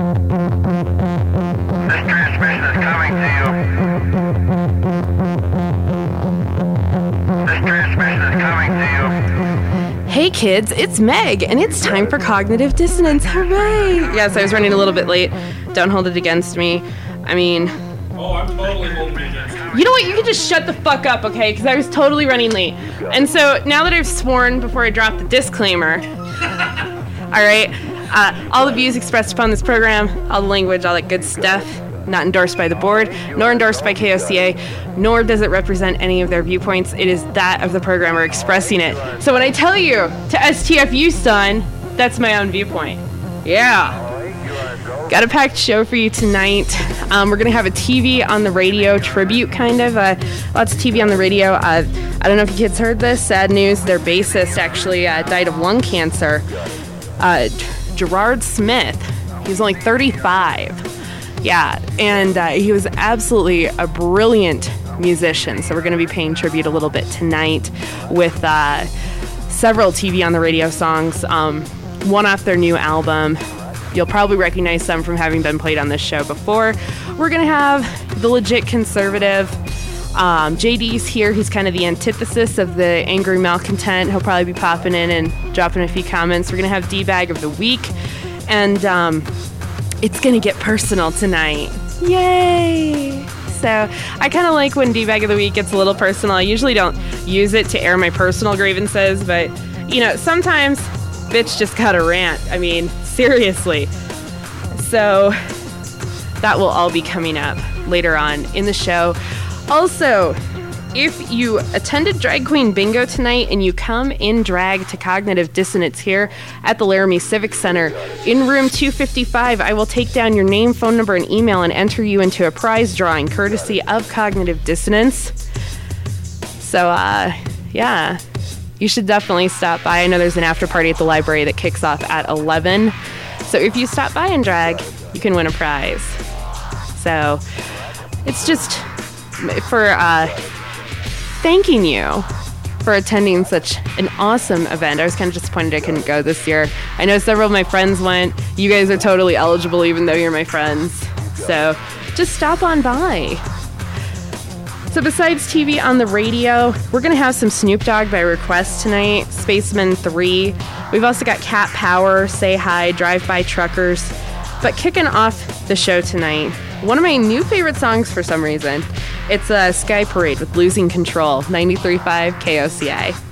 This transmission is coming to you. This transmission is coming to you. Hey kids, it's Meg, and it's time for cognitive dissonance. Hooray! Yes, I was running a little bit late. Don't hold it against me. I mean, Oh, I'm totally holding it against you. you know what? You can just shut the fuck up, okay? Because I was totally running late. And so now that I've sworn before I drop the disclaimer, all right, uh, all the views expressed upon this program, all the language, all that good stuff, not endorsed by the board, nor endorsed by KOCA, nor does it represent any of their viewpoints. It is that of the programmer expressing it. So when I tell you to STFU, son, that's my own viewpoint. Yeah. Got a packed show for you tonight. Um, we're gonna have a TV on the radio tribute, kind of. Uh, lots of TV on the radio. Uh, I don't know if you kids heard this. Sad news: their bassist actually uh, died of lung cancer. Uh, Gerard Smith. He was only 35. Yeah, and uh, he was absolutely a brilliant musician. So we're gonna be paying tribute a little bit tonight with uh, several TV on the radio songs. Um, one off their new album. You'll probably recognize some from having been played on this show before. We're gonna have the legit conservative. Um, JD's here. He's kind of the antithesis of the angry malcontent. He'll probably be popping in and dropping a few comments. We're gonna have D bag of the week, and um, it's gonna get personal tonight. Yay! So I kind of like when D bag of the week gets a little personal. I usually don't use it to air my personal grievances, but you know sometimes bitch just got a rant. I mean seriously. So that will all be coming up later on in the show. Also, if you attended Drag Queen Bingo tonight and you come in drag to Cognitive Dissonance here at the Laramie Civic Center in room 255, I will take down your name, phone number, and email and enter you into a prize drawing courtesy of Cognitive Dissonance. So, uh, yeah, you should definitely stop by. I know there's an after party at the library that kicks off at 11. So if you stop by and drag, you can win a prize. So it's just for uh, thanking you for attending such an awesome event. I was kind of disappointed I couldn't go this year. I know several of my friends went. You guys are totally eligible, even though you're my friends. So just stop on by. So besides TV on the radio, we're gonna have some Snoop Dogg by request tonight. Spacemen 3. We've also got Cat Power, Say Hi, Drive By Truckers. But kicking off the show tonight, one of my new favorite songs for some reason. It's a Sky Parade with Losing Control, 93.5 KOCA.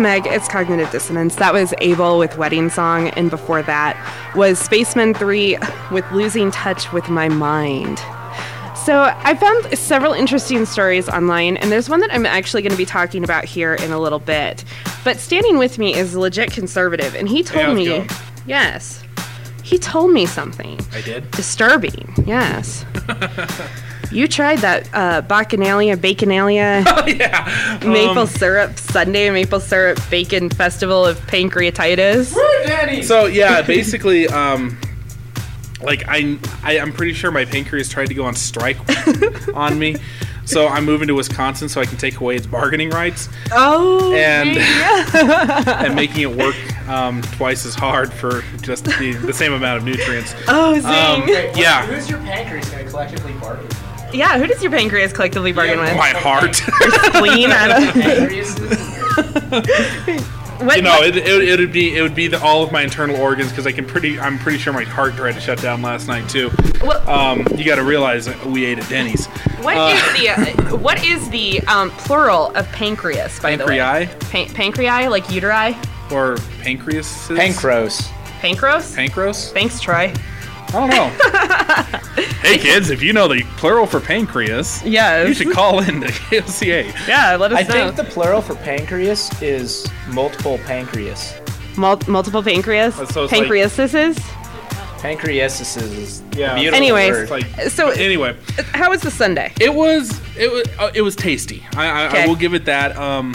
Meg. It's Cognitive Dissonance. That was Abel with Wedding Song, and before that was Spacemen 3 with Losing Touch with My Mind. So I found several interesting stories online, and there's one that I'm actually going to be talking about here in a little bit. But standing with me is legit conservative, and he told me, yes, he told me something I did. disturbing. Yes. you tried that uh, bacchanalia, baconalia, yeah. maple Um, syrup Sunday, maple syrup bacon festival of pancreatitis. So yeah, basically, um, like I, I, I'm pretty sure my pancreas tried to go on strike on me. So I'm moving to Wisconsin so I can take away its bargaining rights Oh, and yeah. and making it work um, twice as hard for just the, the same amount of nutrients. oh, zing. Um, yeah, Who's your pancreas going to collectively bargain? Yeah, who does your pancreas collectively bargain with? my heart. Spleen? I don't- Pancreas? what, you know, what- it, it, it would be it would be the, all of my internal organs because I can pretty I'm pretty sure my heart tried to shut down last night too. what- Um, you got to realize that we ate at Denny's. what uh, is the uh, what is the um, plural of pancreas? By the way, Pancreai Pa- pancreai, like uteri, or pancreas? Pancros. pancros. Pancreas? Thanks, Troy. I don't know. hey kids, if you know the plural for pancreas, Yes. you should call in to KOCA. Yeah, let us know. I know. think the plural for pancreas is multiple pancreas. Mul- multiple pancreas. Uh, so it's like- Pancreases. Is Yeah. a beautiful Anyways, word. Like So- anyway, How was the Sunday? it was it was uh, it was tasty. I, I, I will give it that. Um,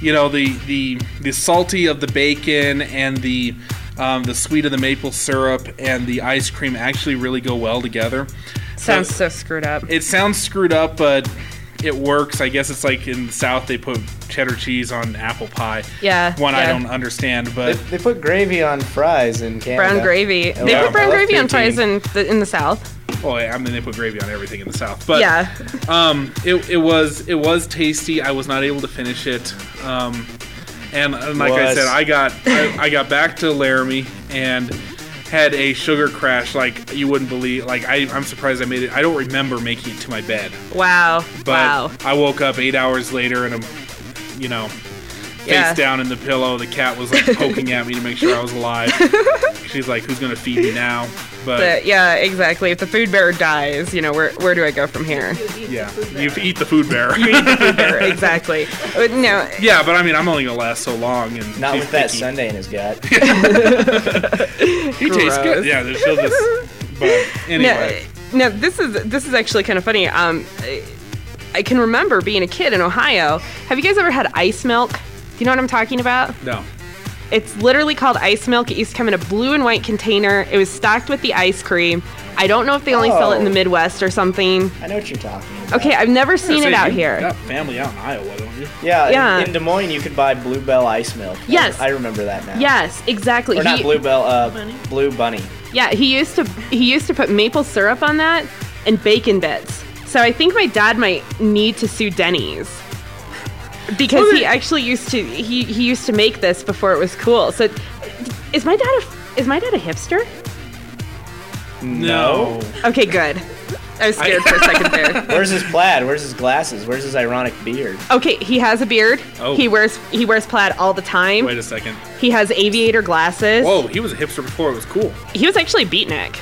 you know the the the salty of the bacon and the um, the sweet of the maple syrup and the ice cream actually really go well together. Sounds So- so screwed up. It sounds screwed up, but it works. I guess it's like in the South they put cheddar cheese on apple pie. Yeah, One I don't understand, but they put gravy on fries in Canada. Brown gravy. Oh, they wow. put brown Well, that's gravy on fries in the in the South. oh, I mean they put gravy on everything in the South. But yeah. um, it, it was it was tasty. I was not able to finish it. Um, and, and like I said, I got I, I got back to Laramie and had a sugar crash like you wouldn't believe. Like I, I'm surprised I made it. I don't remember making it to my bed, Wow. but wow. I woke up eight hours later and I'm, you know, face Yeah. down in the pillow. The cat was like poking at me to make sure I was alive. She's like, "Who's gonna feed me now?" But, But yeah, exactly. If the food bearer dies, you know, where where do I go from here? yeah, you eat the food bearer. food bearer, exactly. Uh, No, yeah, but I mean, I'm only gonna last so long, and Not she's with that picky. Sunday in his gut. He tastes good. Yeah, there's still this. But anyway, no, no. This is this is actually kind of funny. Um, I, I can remember being a kid in Ohio. Have you guys ever had ice milk? Do you know what I'm talking about? no. It's literally called ice milk. It used to come in a blue and white container. It was stocked with the ice cream. I don't know if they only sell it in the Oh. Midwest or something. I know what you're talking about. Okay, I've never seen Say, it out you here. Got family out in Iowa, don't you? Yeah, Yeah. In, in Des Moines, you could buy Bluebell ice milk. Yes. I, remember that now. Yes, exactly. Or not He- Bluebell, uh, Blue Bunny. Yeah, he used to he used to put maple syrup on that and bacon bits. So I think my dad might need to sue Denny's because he actually used to he, he used to make this before it was cool. So is my dad a, is my dad a hipster? No. Okay, good. I was scared for a second there. Where's his plaid? Where's his glasses? Where's his ironic beard? Okay, he has a beard. Oh. He wears he wears plaid all the time. Wait a second. He has aviator glasses. Whoa, he was a hipster before it was cool. He was actually beatnik.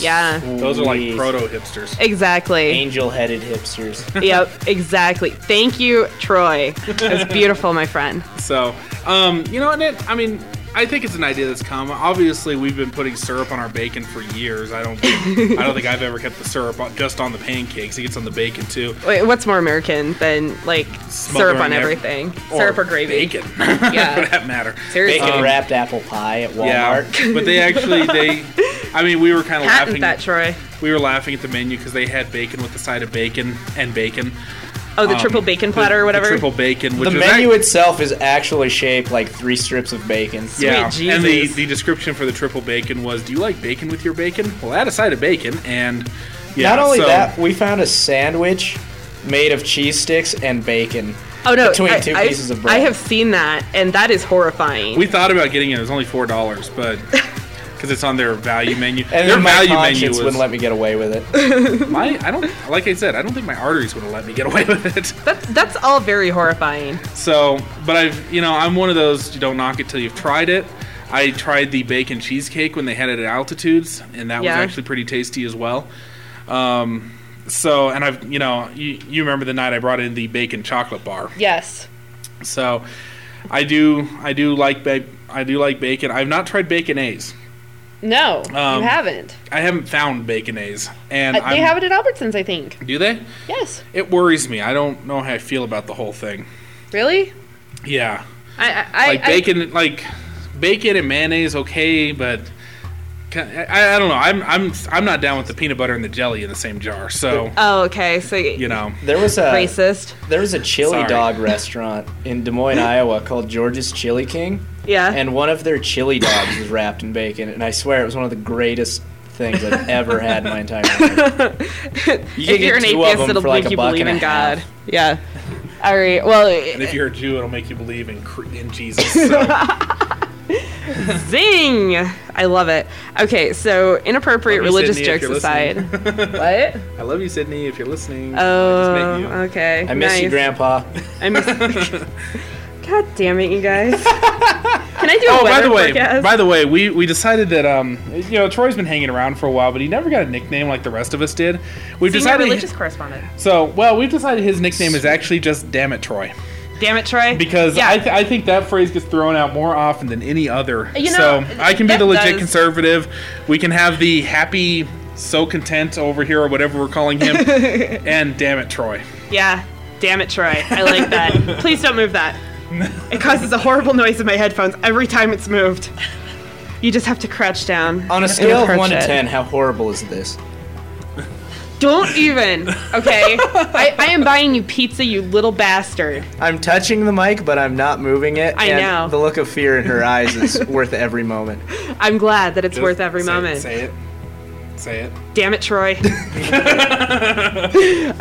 Yeah. Those are like proto hipsters. Exactly. Angel-headed hipsters. yep, exactly. Thank you, Troy. That was beautiful, my friend. So, um, you know what? It, I mean, I think it's an idea that's come. Obviously, we've been putting syrup on our bacon for years. I don't, I don't think I've ever kept the syrup on, just on the pancakes. It gets on the bacon too. Wait, what's more American than like syrup on ev- everything? syrup or gravy? Bacon. Yeah. for that matter. Seriously. Bacon Um, wrapped apple pie at Walmart. Yeah, but they actually they. I mean, we were kind of Patent laughing. that, Troy. We were laughing at the menu because they had bacon with the side of bacon and bacon. Oh, the Um, triple bacon the- platter or the whatever. triple bacon, which The menu act- itself is actually shaped like three strips of bacon. Yeah, Sweet and the, the description for the triple bacon was, "Do you like bacon with your bacon?" Well, add a side of bacon, and yeah. Not only so- that, we found a sandwich made of cheese sticks and bacon. oh no, between I, two I- pieces of bread. I have seen that, and that is horrifying. we thought about getting it. It was only four dollars, but because it's on their value menu. And their then my value menu was wouldn't let me get away with it. my. I don't like I said. I don't think my arteries would have let me get away with it. That's that's all very horrifying. So, but I've, you know, I'm one of those you don't knock it till you've tried it. I tried the bacon cheesecake when they had it at altitudes, and that Yeah. was actually pretty tasty as well. Um, so, and I've, you know, you, you remember the night I brought in the bacon chocolate bar. Yes. So, I do, I do like, ba- I do like bacon. I've not tried Baconnaise. No, Um, you haven't. I haven't found Baconnaise, and Uh, they I'm- have it at Albertsons, I think. Do they? Yes. It worries me. I don't know how I feel about the whole thing. Really? Yeah. I I, I like I- bacon, like bacon and mayonnaise, okay, but I, I don't know. I'm I'm I'm not down with the peanut butter and the jelly in the same jar. So oh, okay. So you know, There was a racist. there was a chili Sorry. dog restaurant in Des Moines, Iowa called George's Chili King, Yeah. and one of their chili dogs was wrapped in bacon, and I swear it was one of the greatest things I've ever had in my entire life. You if can you're an two of atheist, them it'll like make you believe in God. half. Yeah. All right. Well, and if you're a Jew, it'll make you believe in in Jesus. So. zing! I love it. Okay, so inappropriate you, religious Sydney, jokes aside. what? I love you, Sydney. If you're listening, I Oh, you. okay. I miss you. Grandpa. I miss. God damn it, you guys! Can I do a Oh, by the way, forecast? by the way, we, we decided that um you know Troy's been hanging around for a while, but he never got a nickname like the rest of us did. We've Senior decided religious correspondent. so well we've decided his nickname is actually just Damn it Troy Damn it, Troy. because yeah, I, th- I think that phrase gets thrown out more often than any other. You so I can be the legit does- conservative. We can have the happy so content over here or whatever we're calling him, and Damn it Troy. yeah. Damn it, Troy. I like that. Please don't move that. It causes a horrible noise in my headphones every time it's moved. You just have to crouch down. On a scale of one to it. ten, how horrible is this? Don't even. Okay. I, I am buying you pizza, you little bastard. I'm touching the mic, but I'm not moving it. I and know. The look of fear in her eyes is worth every moment. I'm glad that it's Just worth every say- moment. Say it. Say it. Damn it, Troy. All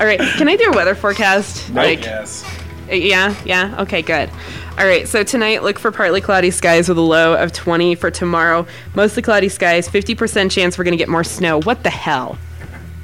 right. Can I do a weather forecast? Like, yes. Uh, yeah, yeah. Okay, good. All right, so tonight look for partly cloudy skies with a low of 20 for tomorrow. Mostly cloudy skies, 50% chance we're going to get more snow. What the hell?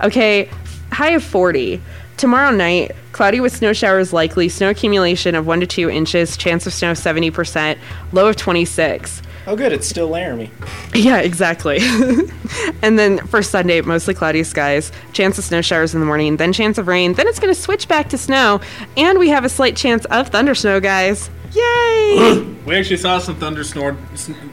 Okay, high of 40. Tomorrow night, cloudy with snow showers likely, snow accumulation of 1 to 2 inches, chance of snow 70%, low of 26. Oh, good. It's still Laramie. Yeah, exactly. and then for Sunday, mostly cloudy skies, chance of snow showers in the morning, then chance of rain. Then it's going to switch back to snow, and we have a slight chance of thunder snow, guys. Yay! We actually saw some thunder snow,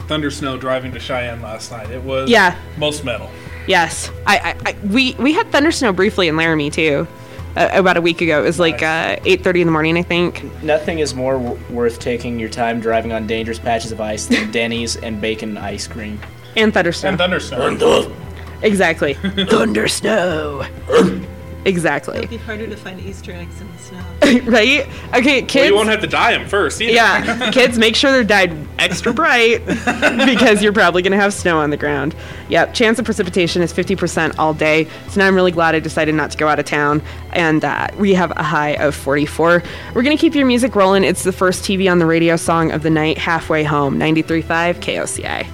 thunder snow driving to Cheyenne last night. It was Yeah. most metal. Yes, I, I, I we we had thunder snow briefly in Laramie too, uh, about a week ago. It was like uh, 8:30 in the morning, I think. Nothing is more w- worth taking your time driving on dangerous patches of ice than Denny's and bacon ice cream. And thunder snow. And thunder snow. exactly. thunder snow. Exactly. It'd be harder to find Easter eggs in the snow. right? Okay, kids. Well, you won't have to dye them first. Either. Yeah, kids, make sure they're dyed extra bright because you're probably going to have snow on the ground. Yep, chance of precipitation is 50% all day. So now I'm really glad I decided not to go out of town. And uh, we have a high of 44. We're going to keep your music rolling. It's the first TV on the radio song of the night, Halfway Home, 93.5 KOCA.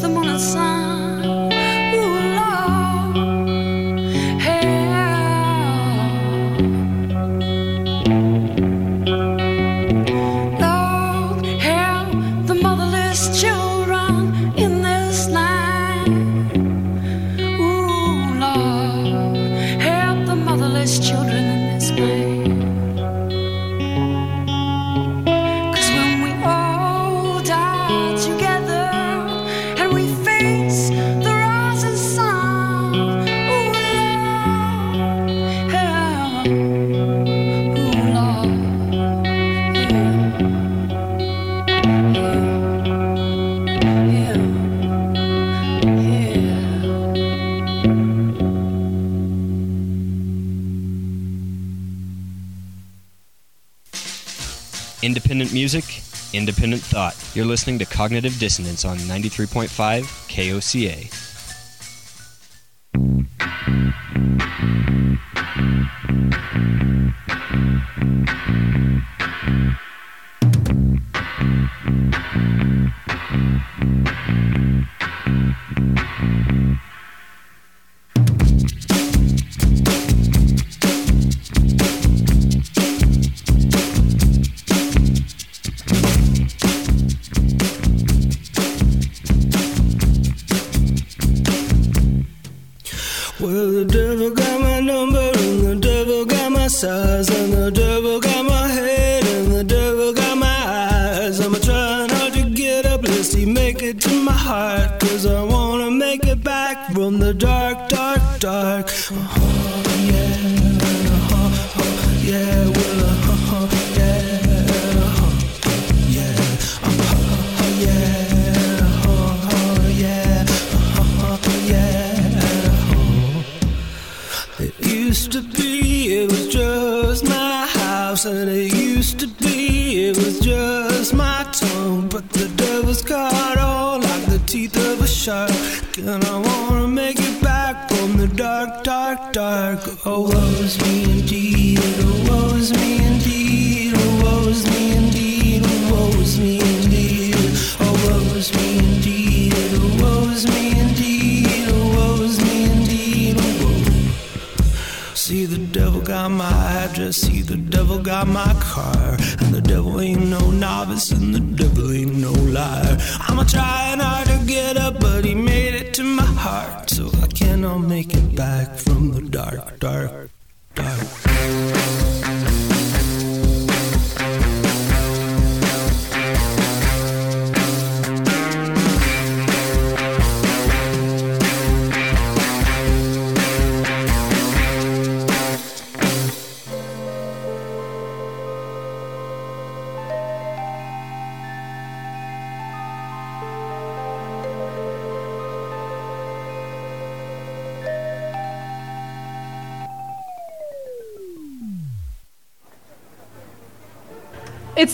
The moon and sun, independent thought. You're listening to Cognitive Dissonance on 93.5 KOCA.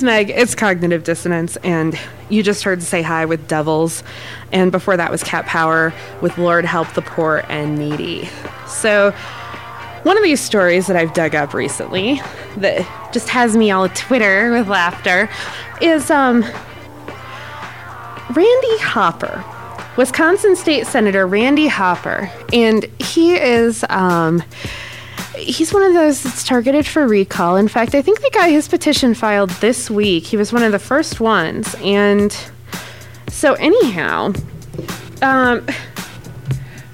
Meg. It's Cognitive Dissonance, and you just heard Say Hi with Devils, and before that was Cat Power with Lord Help the Poor and Needy. So, one of these stories that I've dug up recently that just has me all Twitter with laughter is um, Randy Hopper, Wisconsin State Senator Randy Hopper, and he is um, he's one of those that's targeted for recall. In fact, I think they got his petition filed this week. He was one of the first ones, and so anyhow, um,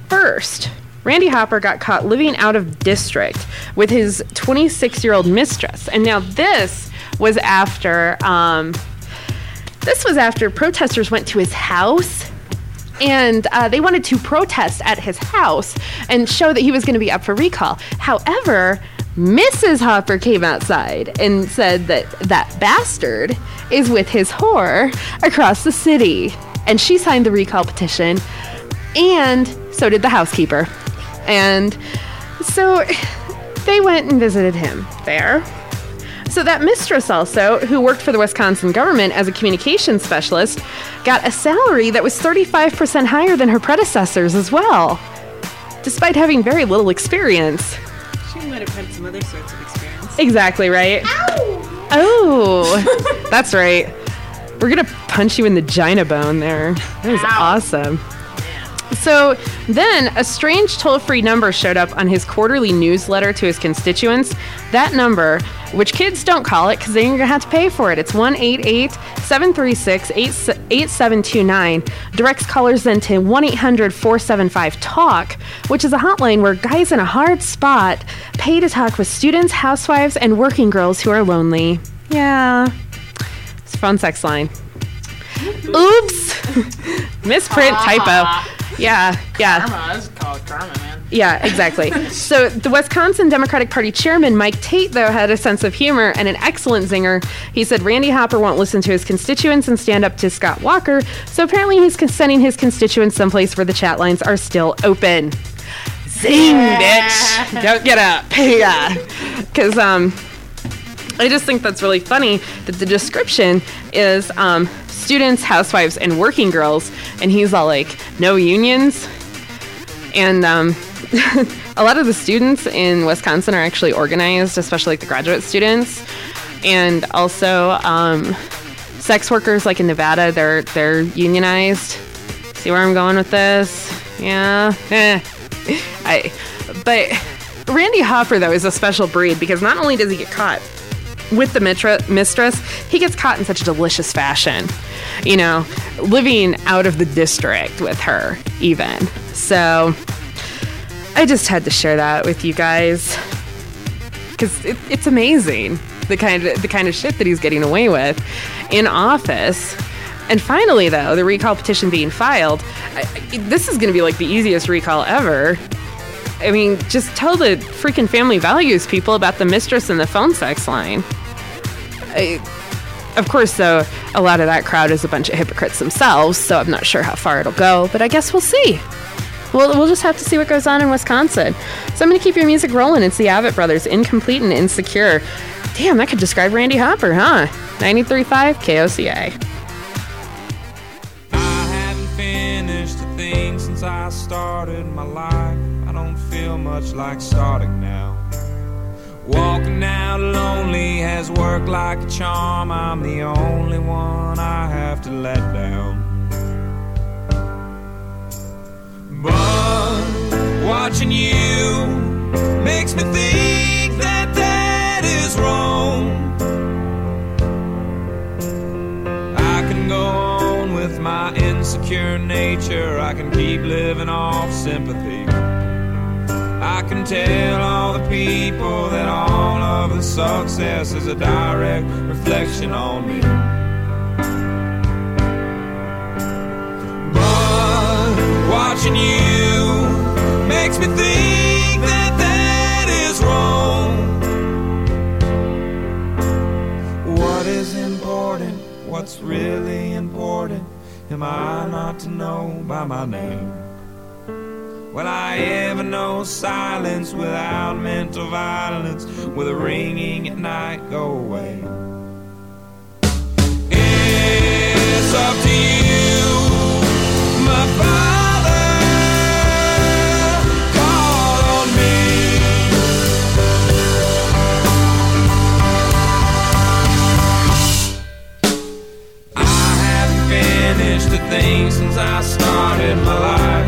first. Randy Hopper got caught living out of district with his 26 year old mistress. And now this was after um, this was after protesters went to his house and uh, they wanted to protest at his house and show that he was going to be up for recall. However, Mrs. Hopper came outside and said that that bastard is with his whore across the city. And she signed the recall petition, and so did the housekeeper. And so they went and visited him there. So that mistress also, who worked for the Wisconsin government as a communications specialist, got a salary that was 35% higher than her predecessors as well, despite having very little experience. She might have had some other sorts of experience. Exactly right. Oh, that's right. We're gonna punch you in the gina bone there. That was awesome. So then a strange toll free number showed up on his quarterly newsletter to his constituents. That number, which kids don't call it because then you're going to have to pay for it, it's 188 736 8729, directs callers then to 1 800 475 TALK, which is a hotline where guys in a hard spot pay to talk with students, housewives, and working girls who are lonely. Yeah. It's a phone sex line. Oops! Misprint typo. Yeah, yeah. Karma. This is called karma, man. Yeah, exactly. so the Wisconsin Democratic Party chairman, Mike Tate, though, had a sense of humor and an excellent zinger. He said Randy Hopper won't listen to his constituents and stand up to Scott Walker, so apparently he's sending his constituents someplace where the chat lines are still open. Zing, bitch! Don't get up. yeah. Because, um, I just think that's really funny that the description is um, students, housewives, and working girls, and he's all like, no unions. And um, a lot of the students in Wisconsin are actually organized, especially like the graduate students, and also um, sex workers, like in Nevada, they're they're unionized. See where I'm going with this? Yeah. Eh. I, but Randy Hopper though is a special breed because not only does he get caught with the mitra- mistress, he gets caught in such a delicious fashion. You know, living out of the district with her, even. So, I just had to share that with you guys because it, it's amazing the kind of the kind of shit that he's getting away with in office. And finally, though, the recall petition being filed, I, this is going to be like the easiest recall ever. I mean, just tell the freaking family values people about the mistress and the phone sex line. I, of course, though, a lot of that crowd is a bunch of hypocrites themselves, so I'm not sure how far it'll go, but I guess we'll see. We'll, we'll just have to see what goes on in Wisconsin. So I'm going to keep your music rolling. It's the Abbott Brothers, Incomplete and Insecure. Damn, that could describe Randy Hopper, huh? 93.5 KOCA. I haven't finished a thing since I started my life. Much like starting now. Walking out lonely has worked like a charm. I'm the only one I have to let down. But watching you makes me think that that is wrong. I can go on with my insecure nature. I can keep living off sympathy. I can tell all the people that all of the success is a direct reflection on me. But watching you makes me think that that is wrong. What is important? What's really important? Am I not to know by my name? Will I ever know silence without mental violence? Will the ringing at night go away? It's up to you, my father. Call on me. I haven't finished a thing since I started my life.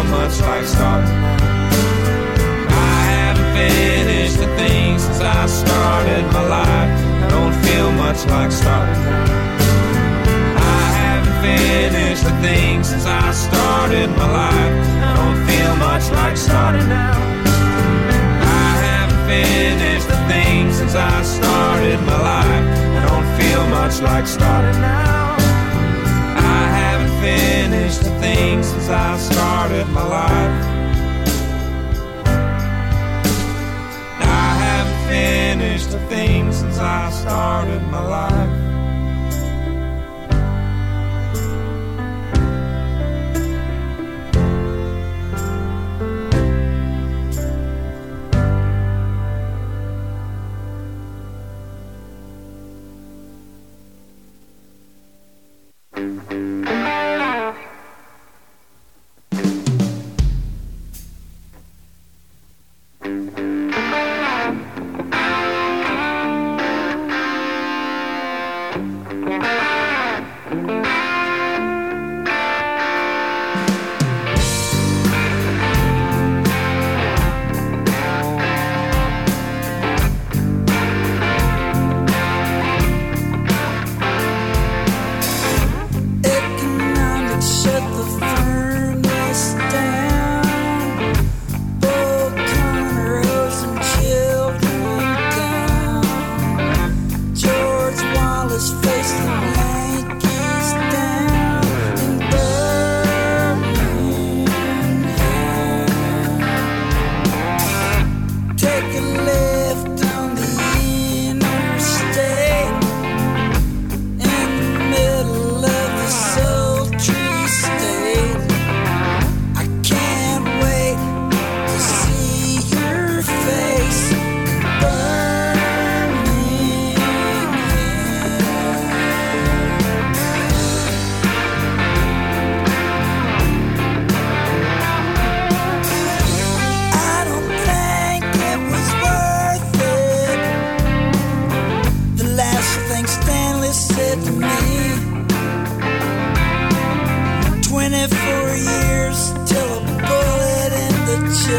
Feel much like starting. I haven't finished a thing since I started my life. I don't feel much like starting. I haven't finished a thing since I started my life. I don't feel much like starting now. I haven't finished a thing since I started my life. I don't feel much like starting now. I haven't finished thing since I started my life. I haven't finished a thing since I started my life.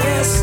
Yes.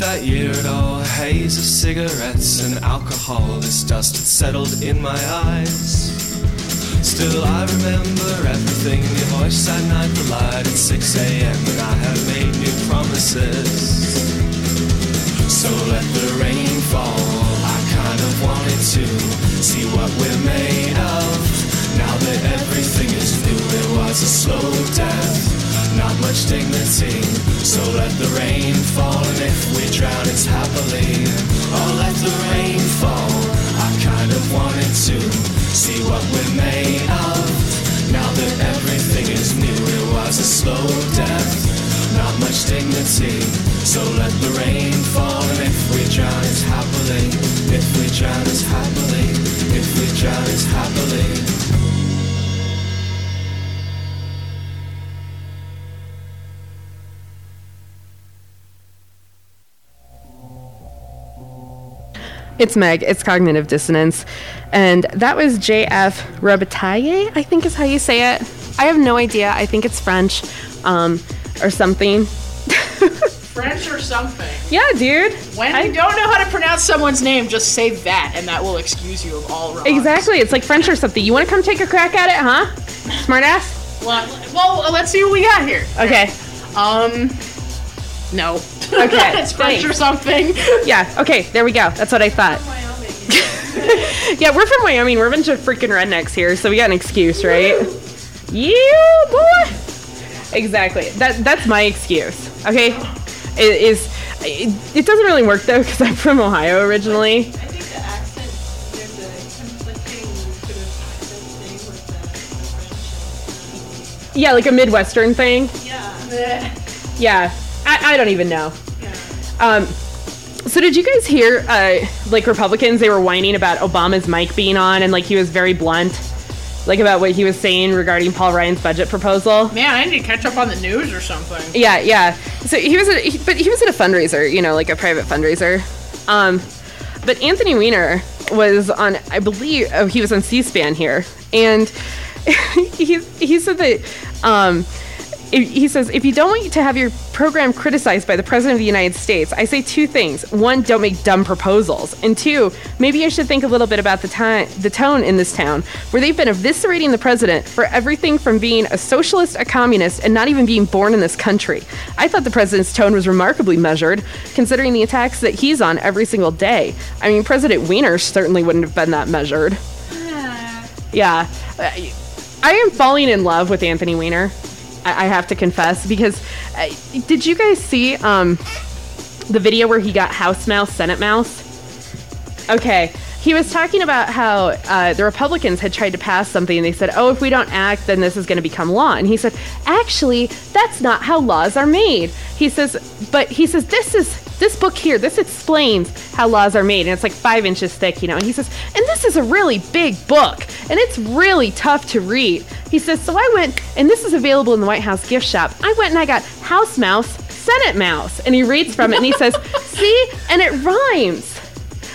That year. A haze of cigarettes and alcohol. This dust had settled in my eyes. Still, I remember everything in your voice that night. The light at 6 a.m. and I have made new promises. So let the rain fall. I kind of wanted to see what we're made of. Now that everything is new, it was a slow death, not much dignity. So let the rain fall, and if we drown, it's happily. Oh, let the rain fall. I kind of wanted to see what we're made of. Now that everything is new, it was a slow death, not much dignity. So let the rain fall, and if we drown, it's happily. If we drown, it's happily. If we drown, it's happily. It's Meg. It's cognitive dissonance, and that was J.F. Robitaille. I think is how you say it. I have no idea. I think it's French, um, or something. French or something. Yeah, dude. When you don't know how to pronounce someone's name, just say that, and that will excuse you of all wrongs. Exactly. It's like French or something. You want to come take a crack at it, huh? Smart ass. Well, well, let's see what we got here. Okay. Um, no. Okay. it's French or something. Yeah. Okay. There we go. That's what I thought. yeah, we're from Wyoming. We're a bunch of freaking rednecks here, so we got an excuse, right? Yeah, boy. Exactly. That that's my excuse. Okay. It is. It, it doesn't really work though because I'm from Ohio originally. Yeah, like a Midwestern thing. Yeah. Yeah, I, I don't even know. Um, so did you guys hear, uh, like Republicans, they were whining about Obama's mic being on, and like he was very blunt, like about what he was saying regarding Paul Ryan's budget proposal. Man, I need to catch up on the news or something. Yeah, yeah. So he was, at, he, but he was at a fundraiser, you know, like a private fundraiser. Um, but Anthony Weiner was on, I believe, oh, he was on C-SPAN here, and he he said that. Um, he says, if you don't want to have your program criticized by the President of the United States, I say two things. One, don't make dumb proposals. And two, maybe you should think a little bit about the, time, the tone in this town, where they've been eviscerating the president for everything from being a socialist, a communist, and not even being born in this country. I thought the president's tone was remarkably measured, considering the attacks that he's on every single day. I mean, President Weiner certainly wouldn't have been that measured. Yeah. I, I am falling in love with Anthony Weiner. I, I have to confess because uh, did you guys see um, the video where he got House Mouse, Senate Mouse? Okay. He was talking about how uh, the Republicans had tried to pass something and they said, oh, if we don't act, then this is going to become law. And he said, actually, that's not how laws are made. He says, but he says, this is this book here, this explains how laws are made. And it's like five inches thick, you know. And he says, and this is a really big book and it's really tough to read. He says, so I went, and this is available in the White House gift shop. I went and I got House Mouse, Senate Mouse. And he reads from it and he says, see, and it rhymes.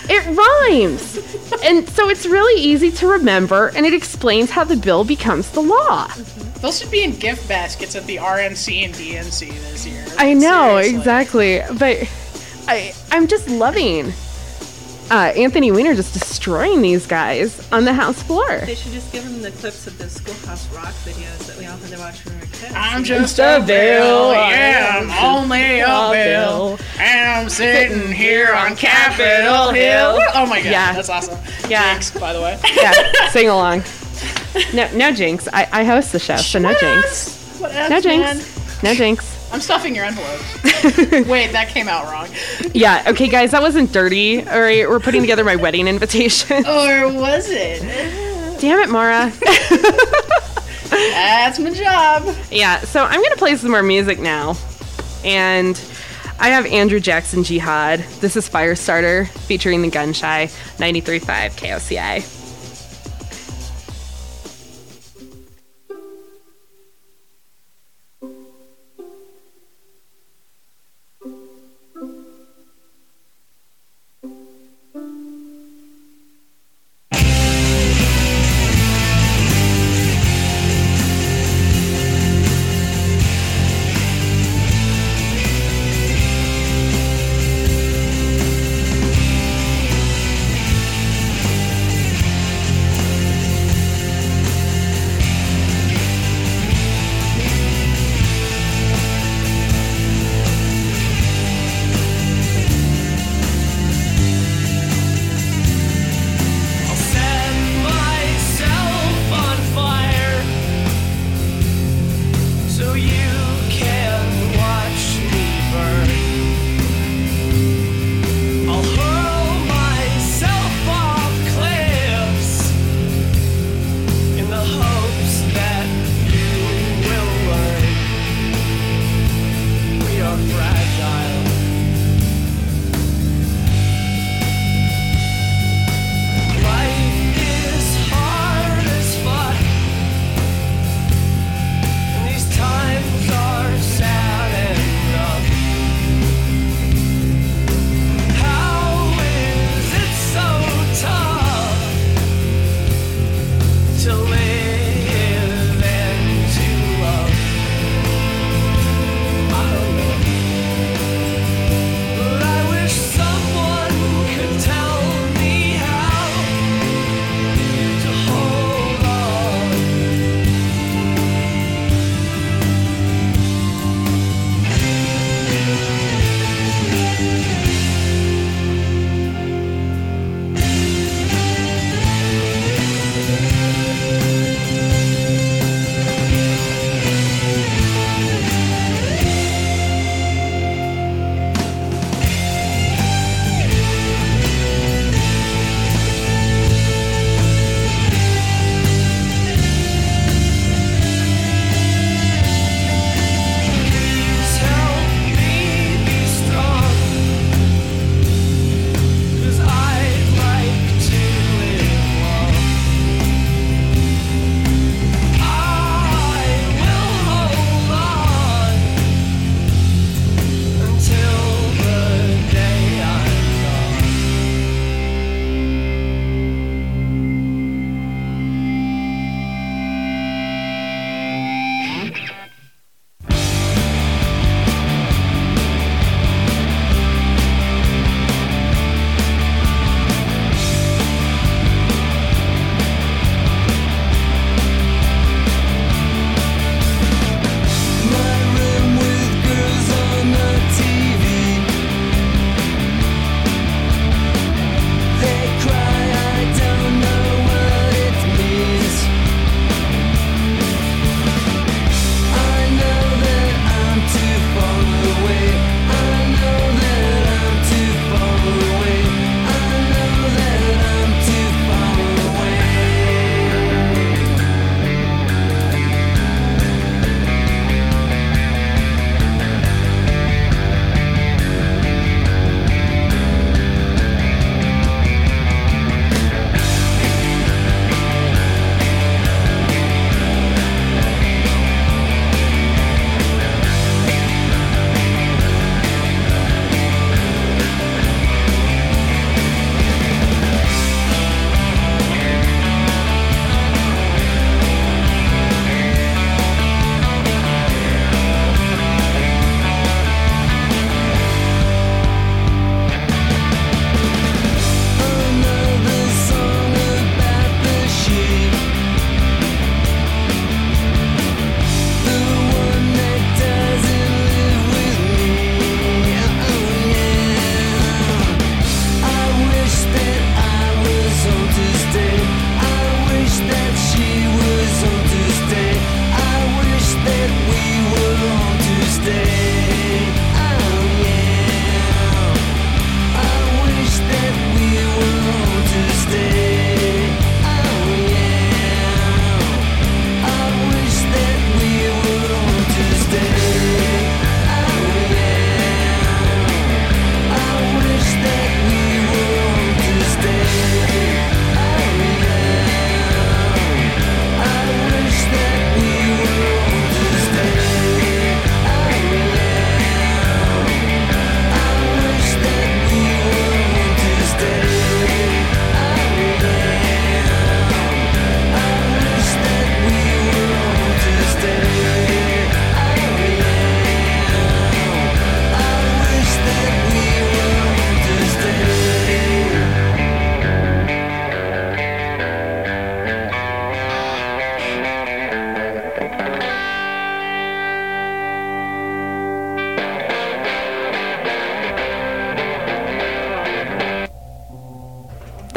It rhymes. and so it's really easy to remember and it explains how the bill becomes the law. Mm-hmm. Those should be in gift baskets at the RNC and DNC this year. I know, Seriously. exactly. But I I'm just loving uh, Anthony Weiner just destroying these guys on the House floor. They should just give them the clips of the Schoolhouse Rock videos that we all had to watch when we were kids. I'm you just a bill, yeah, I'm only a a bill, bill. and I'm sitting here on Capitol Hill. Oh my god, Yeah. that's awesome. Yeah. Jinx, by the way. Yeah, sing along. No, no jinx. I, I host the show, so no jinx. What else, No man? jinx. No jinx. I'm stuffing your envelopes. Wait, that came out wrong. Yeah, okay, guys, that wasn't dirty. All right, we're putting together my wedding invitation. Or was it? Damn it, Mara. That's my job. Yeah, so I'm gonna play some more music now. And I have Andrew Jackson Jihad. This is Firestarter featuring the Gunshy 93.5 KOCA.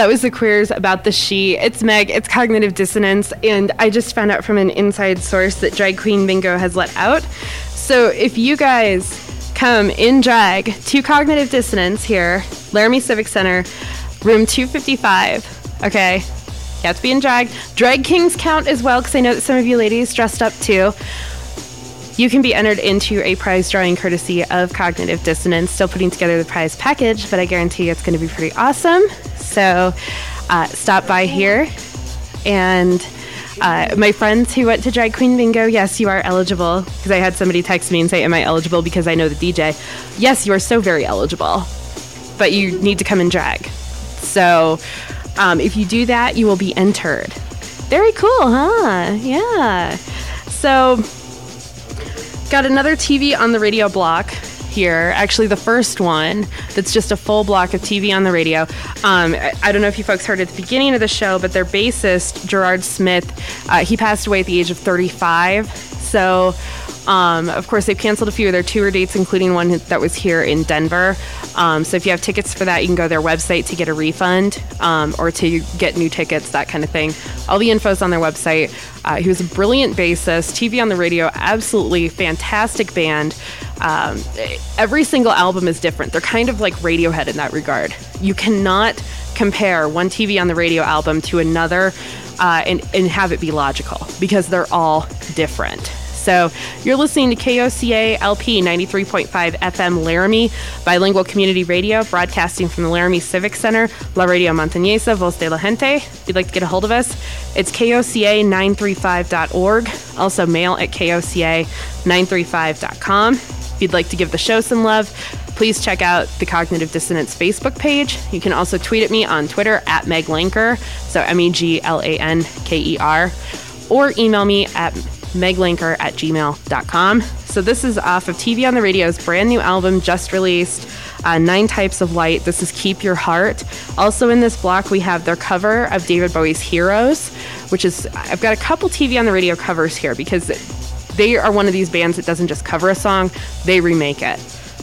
Was the queers about the she. It's Meg. It's cognitive dissonance, and I just found out from an inside source that Drag Queen Bingo has let out. So if you guys come in drag to cognitive dissonance here, Laramie Civic Center, room 255. Okay, you have to be in drag. Drag kings count as well because I know that some of you ladies dressed up too. You can be entered into a prize drawing courtesy of Cognitive Dissonance. Still putting together the prize package, but I guarantee it's going to be pretty awesome. So uh, stop by here. And uh, my friends who went to Drag Queen Bingo, yes, you are eligible. Because I had somebody text me and say, Am I eligible because I know the DJ? Yes, you are so very eligible. But you need to come and drag. So um, if you do that, you will be entered. Very cool, huh? Yeah. So got another TV on the radio block here. Actually, the first one that's just a full block of TV on the radio. Um, I, don't know if you folks heard at the beginning of the show, but their bassist, Gerard Smith, uh, he passed away at the age of 35. So, um, of course, they've canceled a few of their tour dates, including one that was here in Denver. Um, so, if you have tickets for that, you can go to their website to get a refund um, or to get new tickets, that kind of thing. All the info's on their website. Uh, he was a brilliant bassist, TV on the radio, absolutely fantastic band. Um, every single album is different. They're kind of like Radiohead in that regard. You cannot compare one TV on the radio album to another uh, and, and have it be logical because they're all different. So you're listening to KOCA LP 93.5 FM Laramie, bilingual community radio, broadcasting from the Laramie Civic Center, La Radio Montañesa, Voz de la Gente. If you'd like to get a hold of us, it's KOCA935.org. Also mail at KOCA935.com. If you'd like to give the show some love, please check out the Cognitive Dissonance Facebook page. You can also tweet at me on Twitter at Meg Lanker, so M E G L A N K E R, or email me at meglanker at gmail.com. So this is off of TV on the Radio's brand new album just released, uh, Nine Types of Light. This is Keep Your Heart. Also in this block, we have their cover of David Bowie's Heroes, which is, I've got a couple TV on the Radio covers here because they are one of these bands that doesn't just cover a song, they remake it.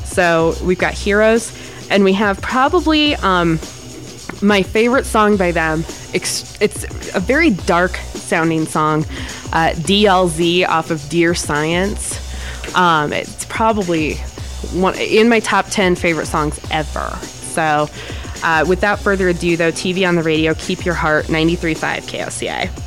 So we've got Heroes, and we have probably um, my favorite song by them. It's, a very dark sounding song, uh, DLZ off of Dear Science. Um, it's probably one in my top 10 favorite songs ever. So, uh, without further ado, though, TV on the radio, keep your heart 93.5 KOCA.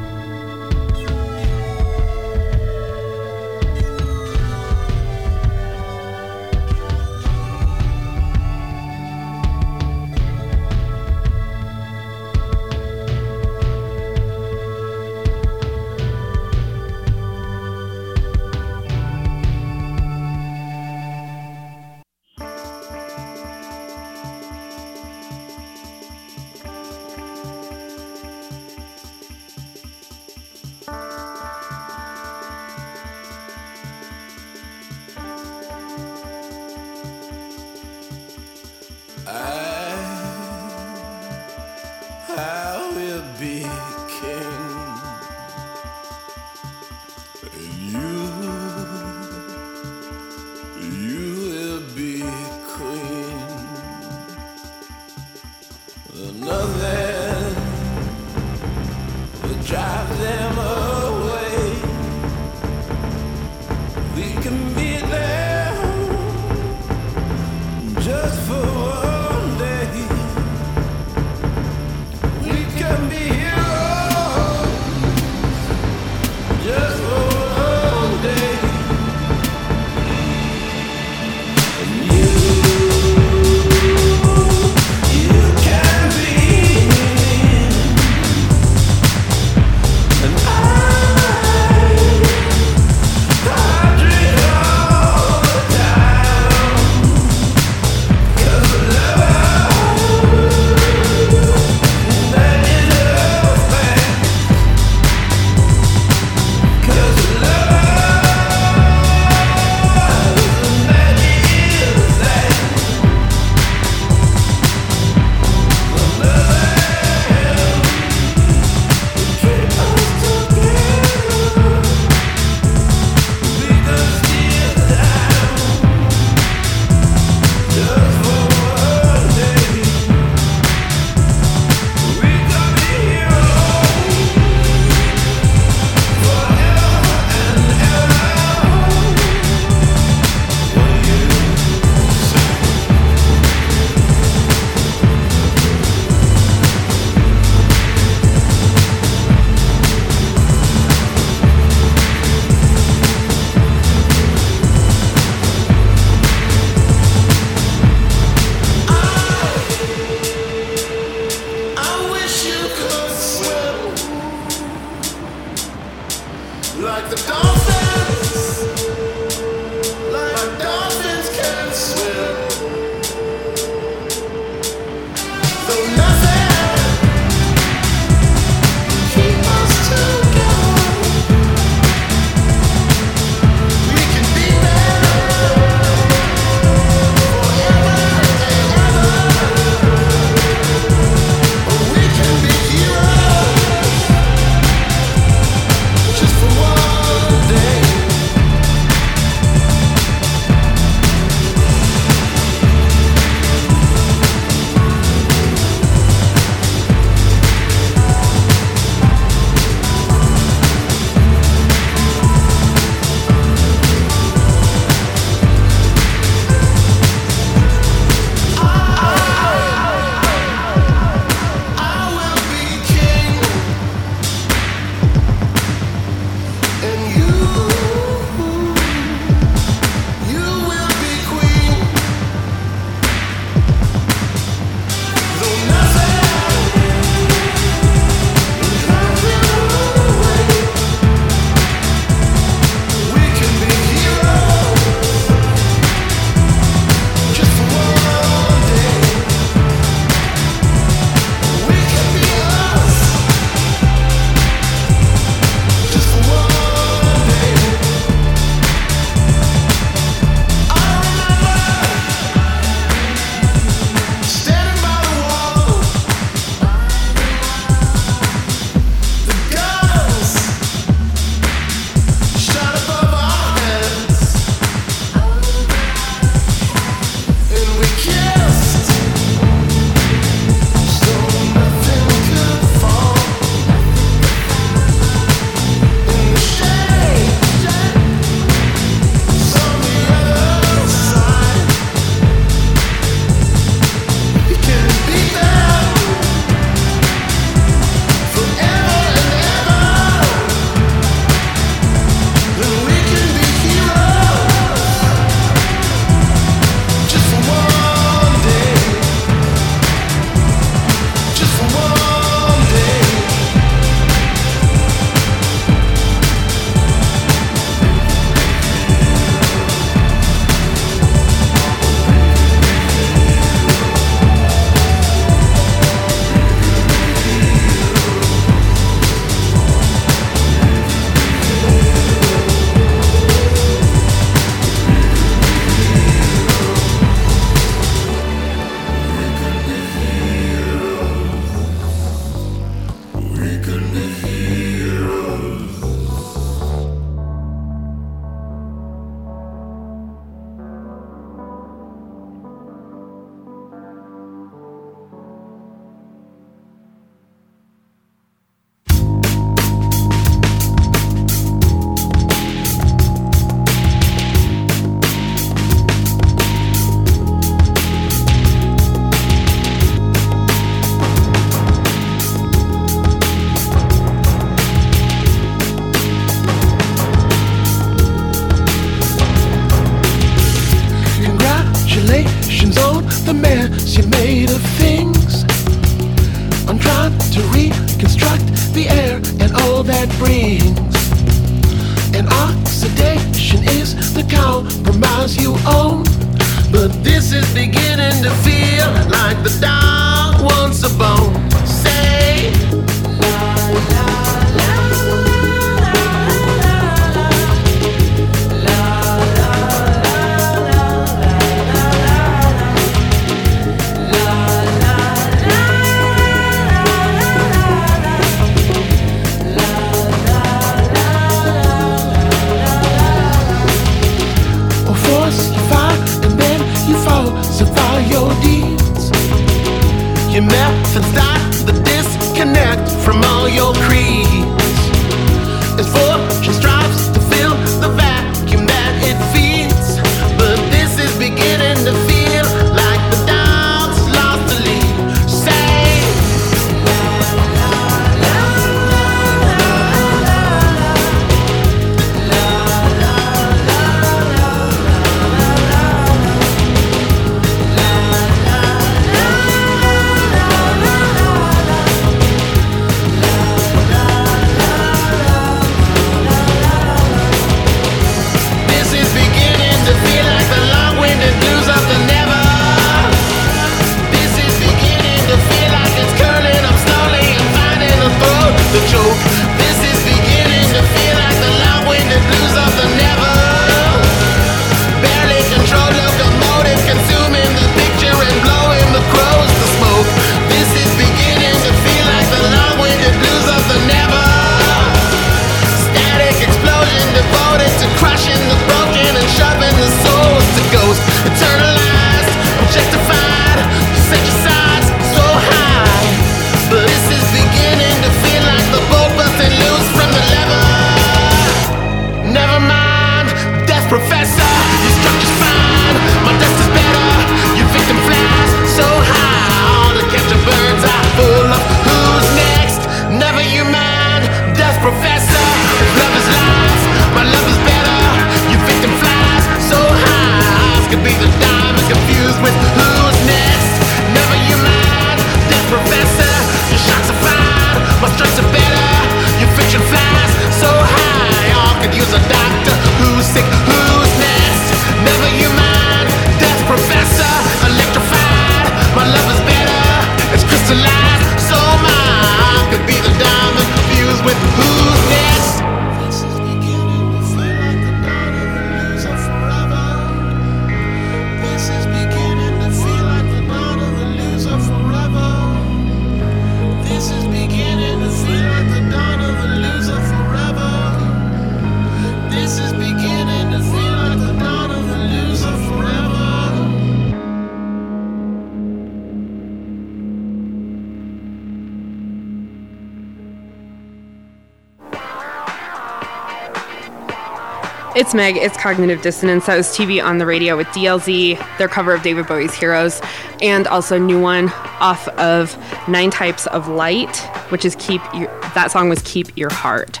It's Meg. It's Cognitive Dissonance. That was TV on the radio with DLZ, their cover of David Bowie's Heroes, and also a new one off of Nine Types of Light, which is Keep Your, that song was Keep Your Heart.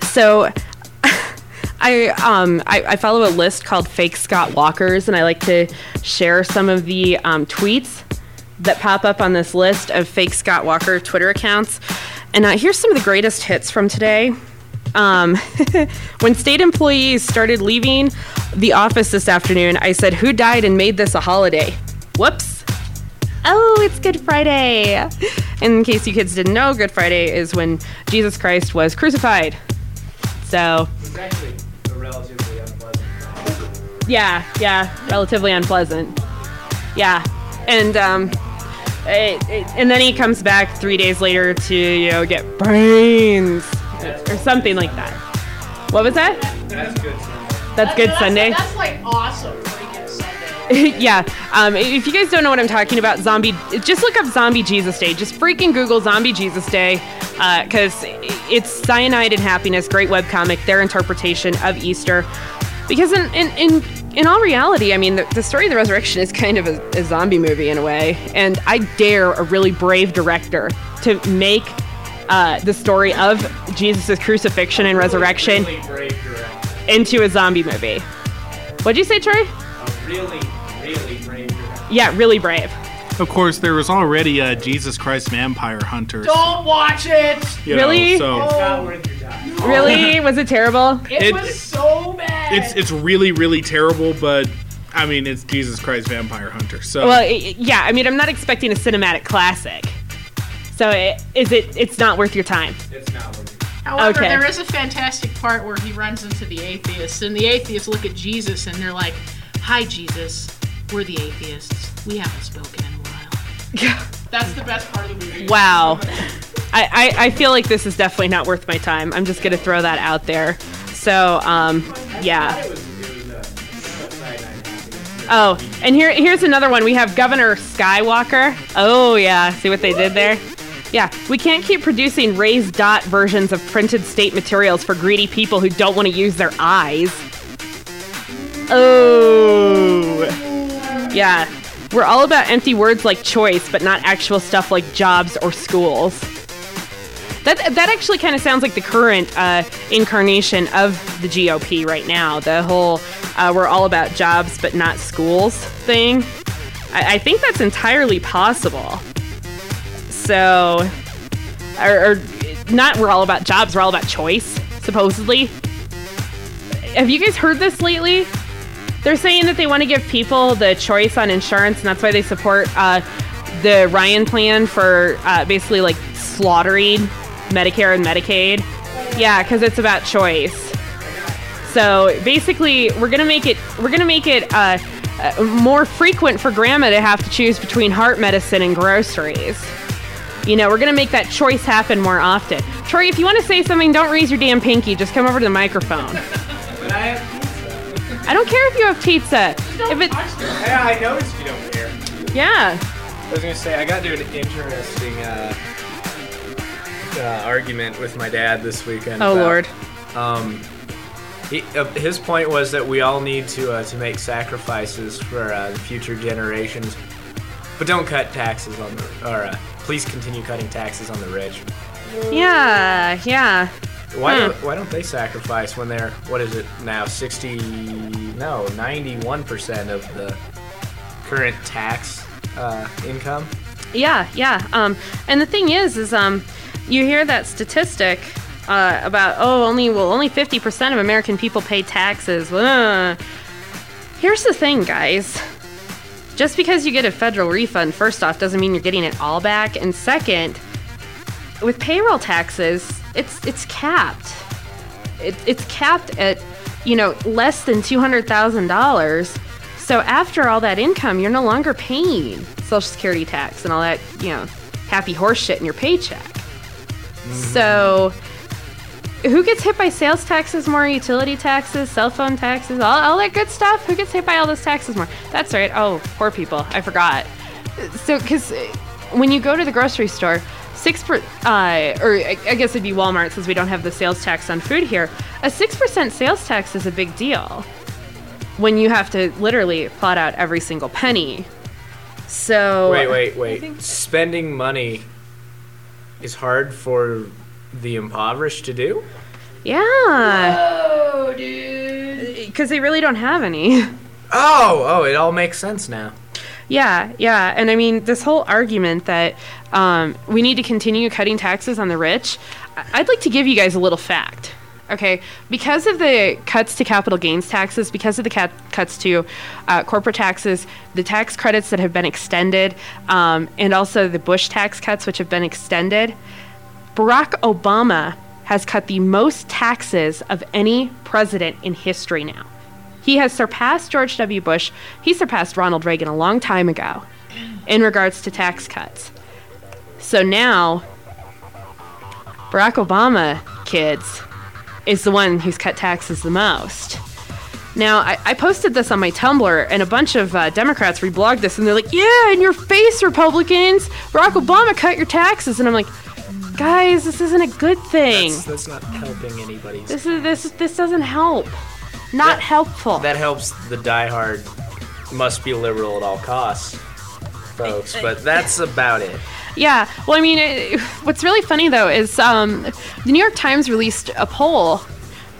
So I um I, I follow a list called Fake Scott Walkers, and I like to share some of the um, tweets that pop up on this list of fake Scott Walker Twitter accounts. And uh, here's some of the greatest hits from today. Um, when state employees started leaving the office this afternoon, I said, Who died and made this a holiday? Whoops. Oh, it's Good Friday. In case you kids didn't know, Good Friday is when Jesus Christ was crucified. So, It's relatively unpleasant. yeah, yeah, relatively unpleasant. Yeah, and um, it, it, and then he comes back three days later to you know get brains or something like that. What was that? That's good. That's good Sunday. That's like awesome yeah. Um, if you guys don't know what I'm talking about, zombie, just look up Zombie Jesus Day. Just freaking Google Zombie Jesus Day, because it's cyanide and happiness. Great webcomic. Their interpretation of Easter. Because in in in, in all reality, I mean, the, the story of the resurrection is kind of a, a zombie movie in a way, and I dare a really brave director to make uh, the story of Jesus' crucifixion and resurrection Really into a zombie movie. What'd you say, Troy? A really, really brave. Yeah, really brave. Of course, there was already a Jesus Christ Vampire Hunter. Don't watch it. you know, Really? so Really? Was it terrible? It, It- was so bad. it's it's really really terrible, but I mean it's Jesus Christ Vampire Hunter. So Well, i yeah. I mean, I'm not expecting a cinematic classic. So it, is it? It's not worth your time. However, Okay. there is a fantastic part where he runs into the atheists, and the atheists look at Jesus and they're like, "Hi, Jesus. We're the atheists. We haven't spoken in a while." Yeah. That's the best part of the movie. Wow. I, I, I feel like this is definitely not worth my time. I'm just gonna throw that out there. So um, yeah. Oh, and here here's another one. We have Governor Skywalker. Oh yeah, see what they did there? Yeah, we can't keep producing raised dot versions of printed state materials for greedy people who don't want to use their eyes. Oh. Yeah. We're all about empty words like choice, but not actual stuff like jobs or schools. That that actually kind of sounds like the current uh, incarnation of the GOP right now. The whole uh, "we're all about jobs but not schools" thing. I, I think that's entirely possible. So, or, or not "we're all about jobs," we're all about choice. Supposedly. Have you guys heard this lately? They're saying that they want to give people the choice on insurance, and that's why they support uh, the Ryan plan for uh, basically like slaughtering Medicare and Medicaid. Yeah, because it's about choice. So basically, we're gonna make it we're gonna make it uh, uh, more frequent for grandma to have to choose between heart medicine and groceries. You know, we're gonna make that choice happen more often. Troy, if you want to say something, don't raise your damn pinky. Just come over to the microphone. I don't care if you have pizza. If it, Yeah, I noticed you don't care. yeah. I was gonna say I got into an interesting uh, uh, argument with my dad this weekend. Oh, about- Lord. Um, he, uh, his point was that we all need to uh, to make sacrifices for uh, the future generations, but don't cut taxes on the or uh, please continue cutting taxes on the rich. Yeah, yeah. Why Hmm. don't why don't they sacrifice when they're what is it now sixty no ninety one percent of the current tax uh, income? Yeah, yeah. Um, and the thing is, is um, you hear that statistic uh, about oh, only well, only fifty percent of American people pay taxes. Uh. Here's the thing, guys. Just because you get a federal refund, first off, doesn't mean you're getting it all back. And second, with payroll taxes, it's it's capped. It, it's capped at you know less than two hundred thousand dollars. So after all that income, you're no longer paying Social Security tax and all that you know happy horse shit in your paycheck. Mm-hmm. So who gets hit by sales taxes more, utility taxes, cell phone taxes, all, all that good stuff? Who gets hit by all those taxes more? That's right. Oh, poor people. I forgot. So, because when you go to the grocery store, six per, uh, or I I guess it'd be Walmart since we don't have the sales tax on food here. A six percent sales tax is a big deal when you have to literally plot out every single penny. So Wait, wait, wait. Spending money is hard for the impoverished to do? Yeah. Oh, dude. Because they really don't have any. Oh, oh, it all makes sense now. Yeah, yeah. And I mean, this whole argument that um, we need to continue cutting taxes on the rich, I- I'd like to give you guys a little fact. Okay, because of the cuts to capital gains taxes, because of the cat- cuts to uh, corporate taxes, the tax credits that have been extended, um, and also the Bush tax cuts, which have been extended, Barack Obama has cut the most taxes of any president in history now. He has surpassed George W. Bush. He surpassed Ronald Reagan a long time ago in regards to tax cuts. So now, Barack Obama, kids, is the one who's cut taxes the most. Now, I, I posted this on my Tumblr, and a bunch of uh, Democrats reblogged this, and they're like, Yeah, in your face, Republicans! Barack Obama cut your taxes. And I'm like, Guys, this isn't a good thing. That's, that's not helping anybody's. This is this this doesn't help. Not helpful. That helps the diehard, must be liberal at all costs folks, but that's about it. Yeah. Well, I mean, it, what's really funny though is um, the New York Times released a poll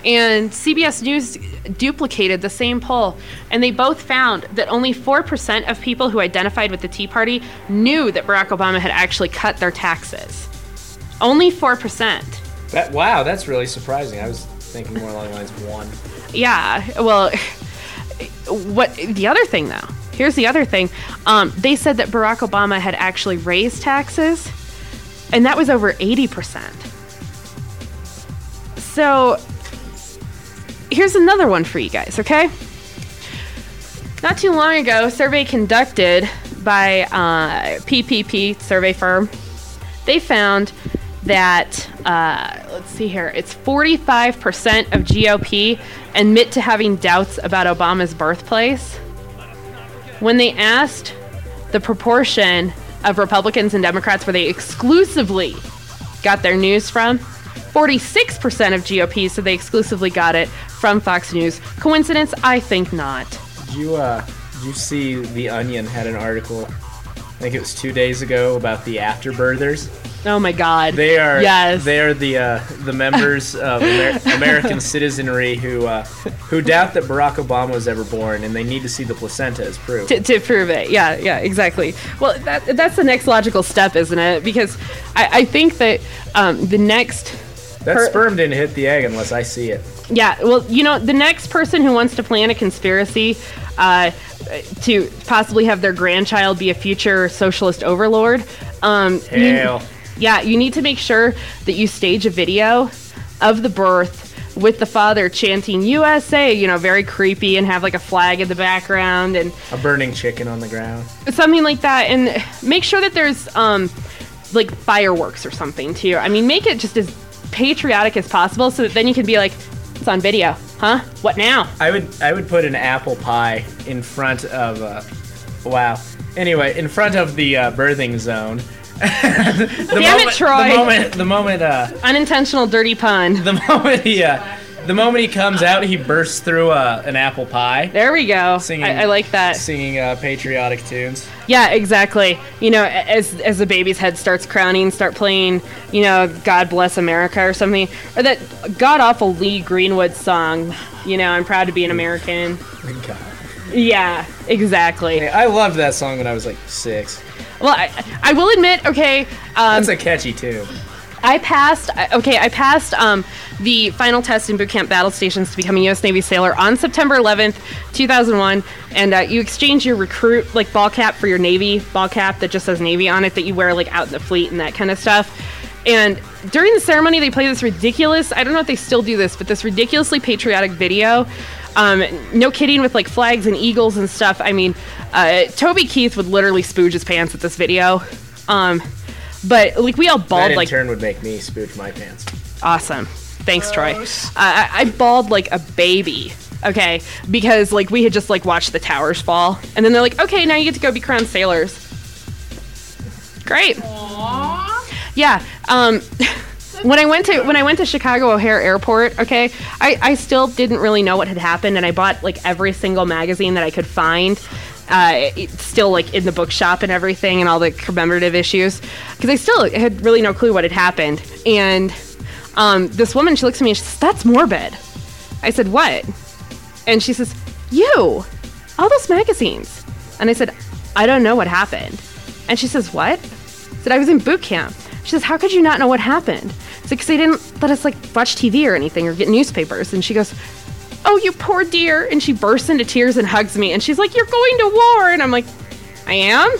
And CBS News duplicated the same poll, and they both found that only 4% of people who identified with the Tea Party knew that Barack Obama had actually cut their taxes. Only 4%. That wow, that's really surprising. I was thinking more along the lines of one. Yeah, well, what the other thing though? Here's the other thing. Um, they said that Barack Obama had actually raised taxes, and that was over 80%. So, here's another one for you guys, okay? Not too long ago, a survey conducted by uh, PPP survey firm, they found that uh, let's see here, it's 45% of GOP admit to having doubts about Obama's birthplace. When they asked the proportion of Republicans and Democrats where they exclusively got their news from, 46% of GOP said they exclusively got it from Fox News. Coincidence? I think not. Did you uh did you see the Onion had an article think it was two days ago about the afterbirthers. Oh my God! They are yes. They are the uh, the members of Amer- American citizenry who uh, who doubt that Barack Obama was ever born, and they need to see the placenta as proof. to, to prove it. Yeah, yeah, exactly. Well, that, that's the next logical step, isn't it? Because I, I think that um, the next. that per- sperm didn't hit the egg unless I see it. Yeah, well, you know, the next person who wants to plan a conspiracy uh, to possibly have their grandchild be a future socialist overlord. Um, you- yeah, you need to make sure that you stage a video of the birth with the father chanting USA, you know, very creepy, and have like a flag in the background and A burning chicken on the ground. something like that and make sure that there's um like fireworks or something too i mean make it just as patriotic as possible so that then you can be like it's on video huh what now I would I would put an apple pie in front of uh, wow. Anyway, in front of the uh, birthing zone. the Damn it, moment, Troy. The moment the moment uh unintentional dirty pun the moment he uh, the moment he comes out, he bursts through uh, an apple pie. There we go. Singing, I, I like that. Singing uh, patriotic tunes. Yeah, exactly. You know, as as the baby's head starts crowning, start playing, you know, God Bless America or something, or that god awful Lee Greenwood song. You know, I'm proud to be an American. God. Yeah, exactly. I loved that song when I was like six. Well, I, I will admit, okay. Um, That's a catchy tune. I passed. Okay, I passed um, the final test in boot camp battle stations to become a U.S. Navy sailor on September 11th, 2001. And uh, you exchange your recruit like ball cap for your Navy ball cap that just says Navy on it that you wear like out in the fleet and that kind of stuff. And during the ceremony, they play this ridiculous. I don't know if they still do this, but this ridiculously patriotic video. Um, no kidding with like flags and eagles and stuff. I mean, uh, Toby Keith would literally spooge his pants at this video. Um, but like we all bawled. That bawled in like turn would make me spooch my pants. Awesome. Thanks, Troy. Uh, I, I bawled like a baby. Okay, because like we had just like watched the towers fall, and then they're like, "Okay, now you get to go be crowned sailors." Great. Yeah. Um, when I went to when I went to Chicago O'Hare Airport, okay, I, I still didn't really know what had happened, and I bought like every single magazine that I could find. Uh, still like in the bookshop and everything, and all the commemorative issues, because I still had really no clue what had happened. And um, this woman, she looks at me and she says, "That's morbid." I said, "What?" And she says, "You, all those magazines." And I said, "I don't know what happened." And she says, "What?" I said, "I was in boot camp." She says, "How could you not know what happened?" It's like, "Cause they didn't let us like watch TV or anything or get newspapers." And she goes, "Oh, you poor dear!" And she bursts into tears and hugs me. And she's like, "You're going to war?" And I'm like, "I am."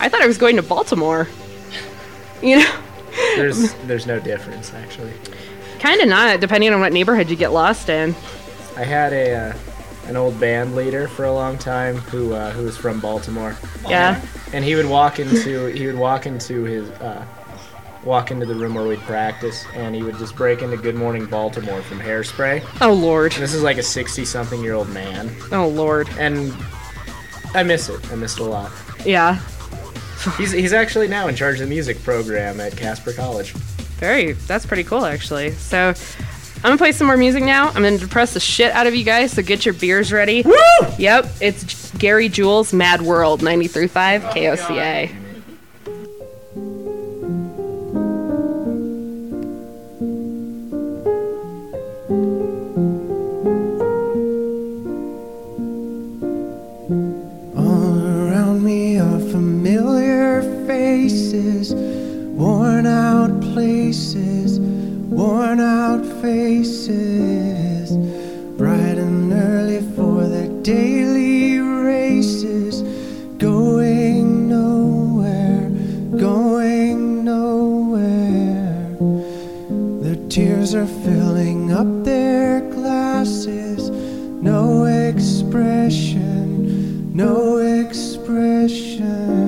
I thought I was going to Baltimore. You know, There's there's no difference actually. kind of not, depending on what neighborhood you get lost in. I had a uh, an old band leader for a long time who uh, who was from Baltimore. Yeah. And he would walk into he would walk into his uh, walk into the room where we'd practice, and he would just break into Good Morning Baltimore from Hairspray. Oh Lord. And this is like a sixty-something year old man. Oh Lord. And I miss it. I miss it a lot. Yeah. He's he's actually now in charge of the music program at Casper College. Very. That's pretty cool, actually. So, I'm gonna play some more music now. I'm gonna depress the shit out of you guys. So get your beers ready. Woo! Yep. It's Gary Jules' Mad World, 93.5 KOCA. places, worn out places, worn out faces, bright and early for their daily races, going nowhere, going nowhere. Their tears are filling up their glasses, no expression, no expression.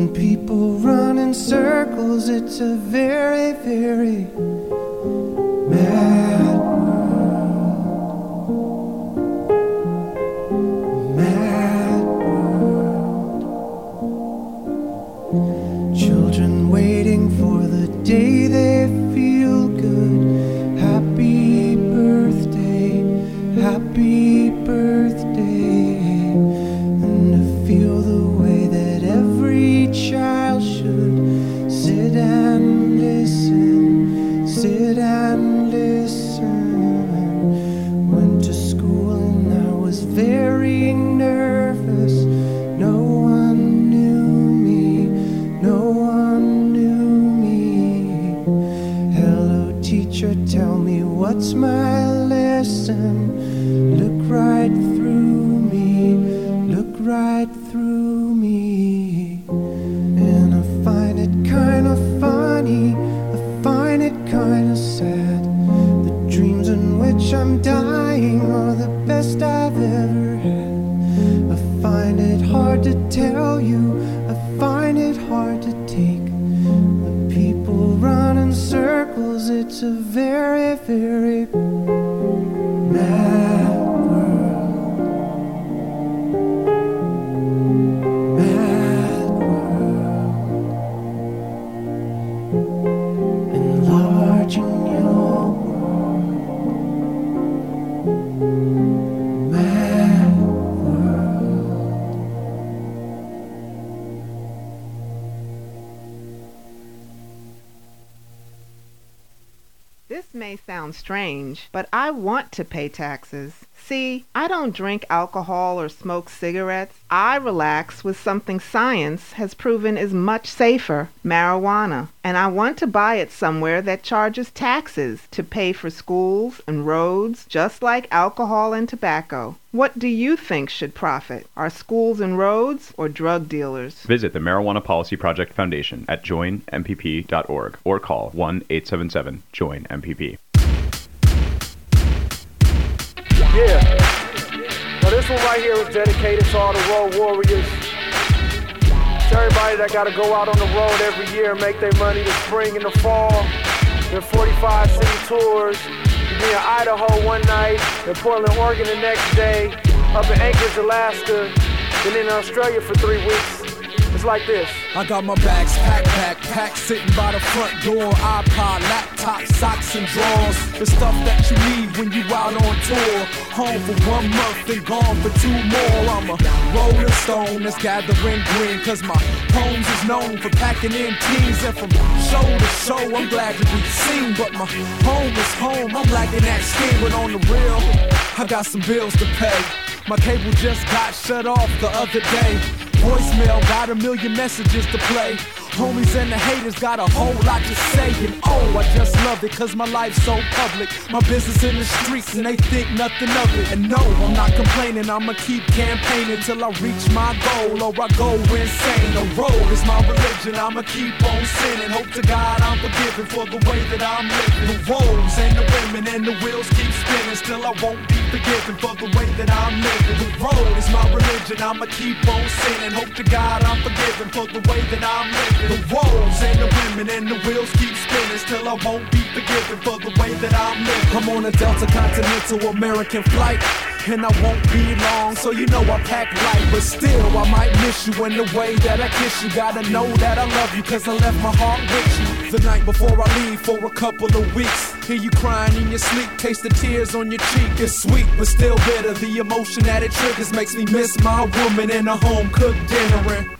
When people run in circles, it's a very, very mad world. Mad world. Children waiting for the day they feel good. Happy birthday, happy birthday. But I want to pay taxes. See, I don't drink alcohol or smoke cigarettes. I relax with something science has proven is much safer marijuana. And I want to buy it somewhere that charges taxes to pay for schools and roads, just like alcohol and tobacco. What do you think should profit? Are schools and roads or drug dealers? Visit the Marijuana Policy Project Foundation at joinmpp.org or call 1 877 JOIN MPP. Yeah. Now this one right here is dedicated to all the road warriors. To everybody that gotta go out on the road every year and make their money the spring and the fall. Their 45 city tours. Be in Idaho one night, in Portland, Oregon the next day, up in Anchorage, Alaska, then in Australia for three weeks. Like this. I got my bags packed, packed, packed, sitting by the front door. iPod, laptop, socks, and drawers. The stuff that you need when you out on tour. Home for one month and gone for two more. I'm a rolling stone that's gathering green. Cause my homes is known for packing in teams. And from show to show, I'm glad to be seen. But my home is home, I'm lacking that skin. But on the real, I got some bills to pay. My cable just got shut off the other day. Voicemail got a million messages to play. Homies and the haters got a whole lot to say. And oh, I just love it cause my life's so public. My business in the streets and they think nothing of it. And no, I'm not complaining, I'ma keep campaigning till I reach my goal or I go insane. The road is my religion, I'ma keep on sinning. Hope to God I'm forgiven for the way that I'm living. The roads and the women and the wheels keep spinning. Still, I won't be forgiven for the way that I'm living. The road is my religion, I'ma keep on sinning. Hope to God I'm forgiven for the way that I'm living. The roles and the women and the wheels keep spinning. Still, I won't be forgiven for the way that I'm living. I'm on a Delta Continental American flight. And I won't be long, so you know I pack light. But still, I might miss you in the way that I kiss you. Gotta know that I love you, cause I left my heart with you. The night before I leave for a couple of weeks. Hear you crying in your sleep, taste the tears on your cheek. It's sweet, but still bitter. The emotion that it triggers makes me miss my woman and a home cooked dinner. And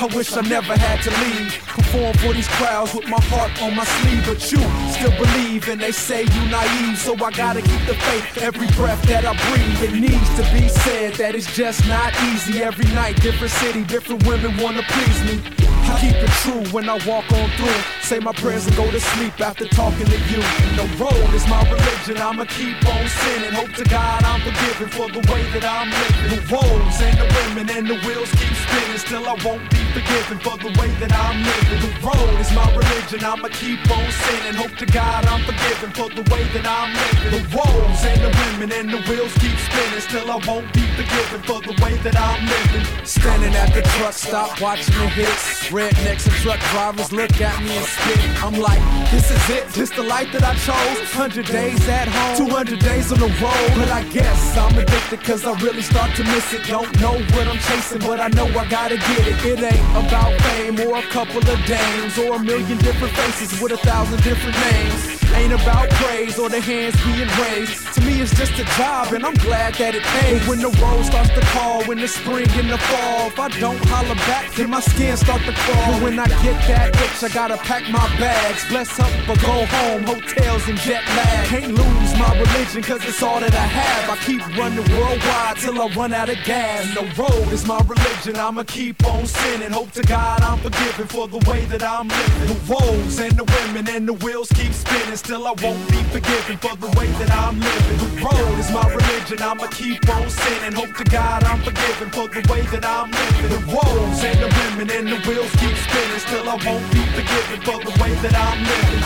I wish I never had to leave. Perform for these crowds with my heart on my sleeve. But you still believe, and they say you naive. So I gotta keep the faith every breath that I breathe. It needs to be said that it's just not easy. Every night, different city, different women wanna please me. Keep it true when I walk on through. Say my prayers and go to sleep after talking to you. The road is my religion. I'ma keep on sinning. Hope to God I'm forgiven for the way that I'm living. The roads and the women and the wheels keep spinning. Still I won't be forgiven for the way that I'm living. The road is my religion. I'ma keep on sinning. Hope to God I'm forgiven for the way that I'm living. The roads and the women and the wheels keep spinning. Still I won't be forgiven for the way that I'm living. Standing at the truck stop watching the hits. Rednecks and truck drivers look at me and spit. I'm like, this is it, this the life that I chose. 100 days at home, 200 days on the road. But I guess I'm addicted cause I really start to miss it. Don't know what I'm chasing, but I know I gotta get it. It ain't about fame or a couple of dames or a million different faces with a thousand different names. Ain't about praise or the hands being raised. To me, it's just a job, and I'm glad that it pays. But when the road starts to call, when the spring and the fall, if I don't holler back, then my skin start to crawl. But when I get that itch, I gotta pack my bags. Bless up or go home, hotels and jet lag. Can't lose my religion, cause it's all that I have. I keep running worldwide till I run out of gas. The road is my religion, I'ma keep on sinning. Hope to God I'm forgiven for the way that I'm living. The roads and the women and the wheels keep spinning. Still, I won't be forgiven for the way that I'm living. The road is my religion, I'ma keep on sinning. Hope to God I'm forgiven for the way that I'm living. The roads and the women and the wheels keep spinning. Still, I won't be forgiven for the way that I'm living.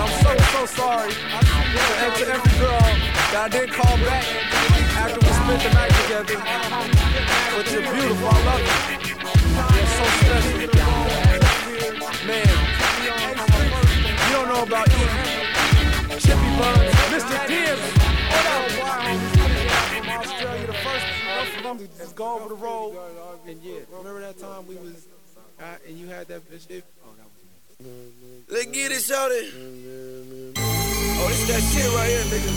I'm so, so sorry to every, girl that I did call back after we spent the night together. But you're beautiful, I love you. You're so special. Man, you don't know about eating Mr. Up, from Australia, the first one to just go over the road. And yeah, remember that time we was out and you had that bitch? Oh, that was Let's get it, shorty. Oh, this that shit right here, nigga.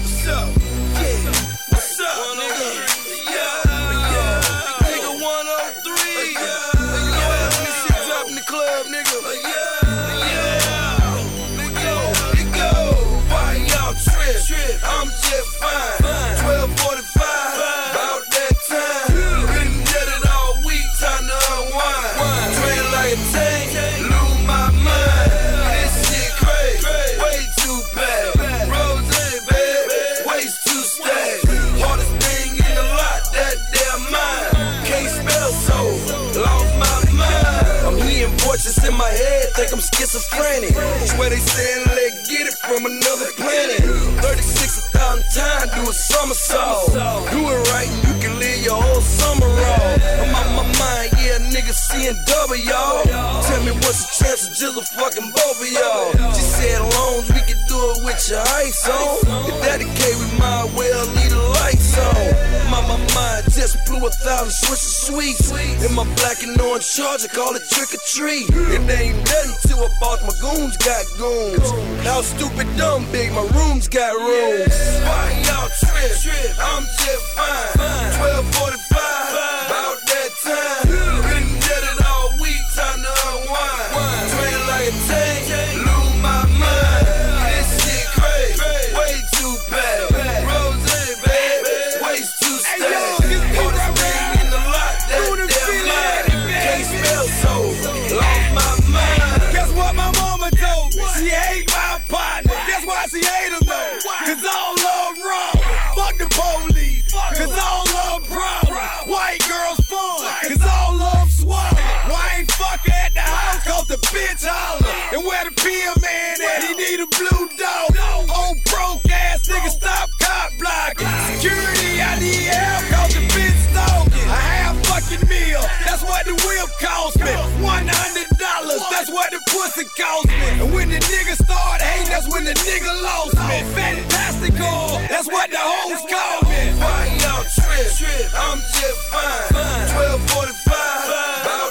What's up? Yeah. What's up, nigga? Yeah, yeah. Nigga 103. Yeah. Let me you drop in the club, nigga. Yeah, trip? I'm just fine. 1245. In my head, think I'm schizophrenic. Swear they saying let get it from another planet. 36 thousand times, do a somersault. Do it right and you can live your whole summer off. I'm on my mind, yeah, nigga seeing double, y'all. Tell me what's the chance of just a fucking both of y'all. She said loans, we can do it with your ice on. If that the case, we might well leave the lights on. My, my mind just blew a thousand Swiss sweets. In my black and orange charger, call it trick or treat. It ain't nothing till a bought my goons got goons. How stupid dumb big, my rooms got rooms. Why y'all trip? I'm just fine. 1245, off the bitch holler. And where the PM man at? He need a blue dog. Old broke ass nigga, stop cop blocking. Security, I need help, cause the bitch stalking. A half fucking meal, that's what the whip cost me. One hundred dollars, that's what the pussy cost me. And when the nigga start hating, that's when the nigga lost me. Fantastical, that's what the hoes call me. Why y'all trip? I'm just fine. 1245.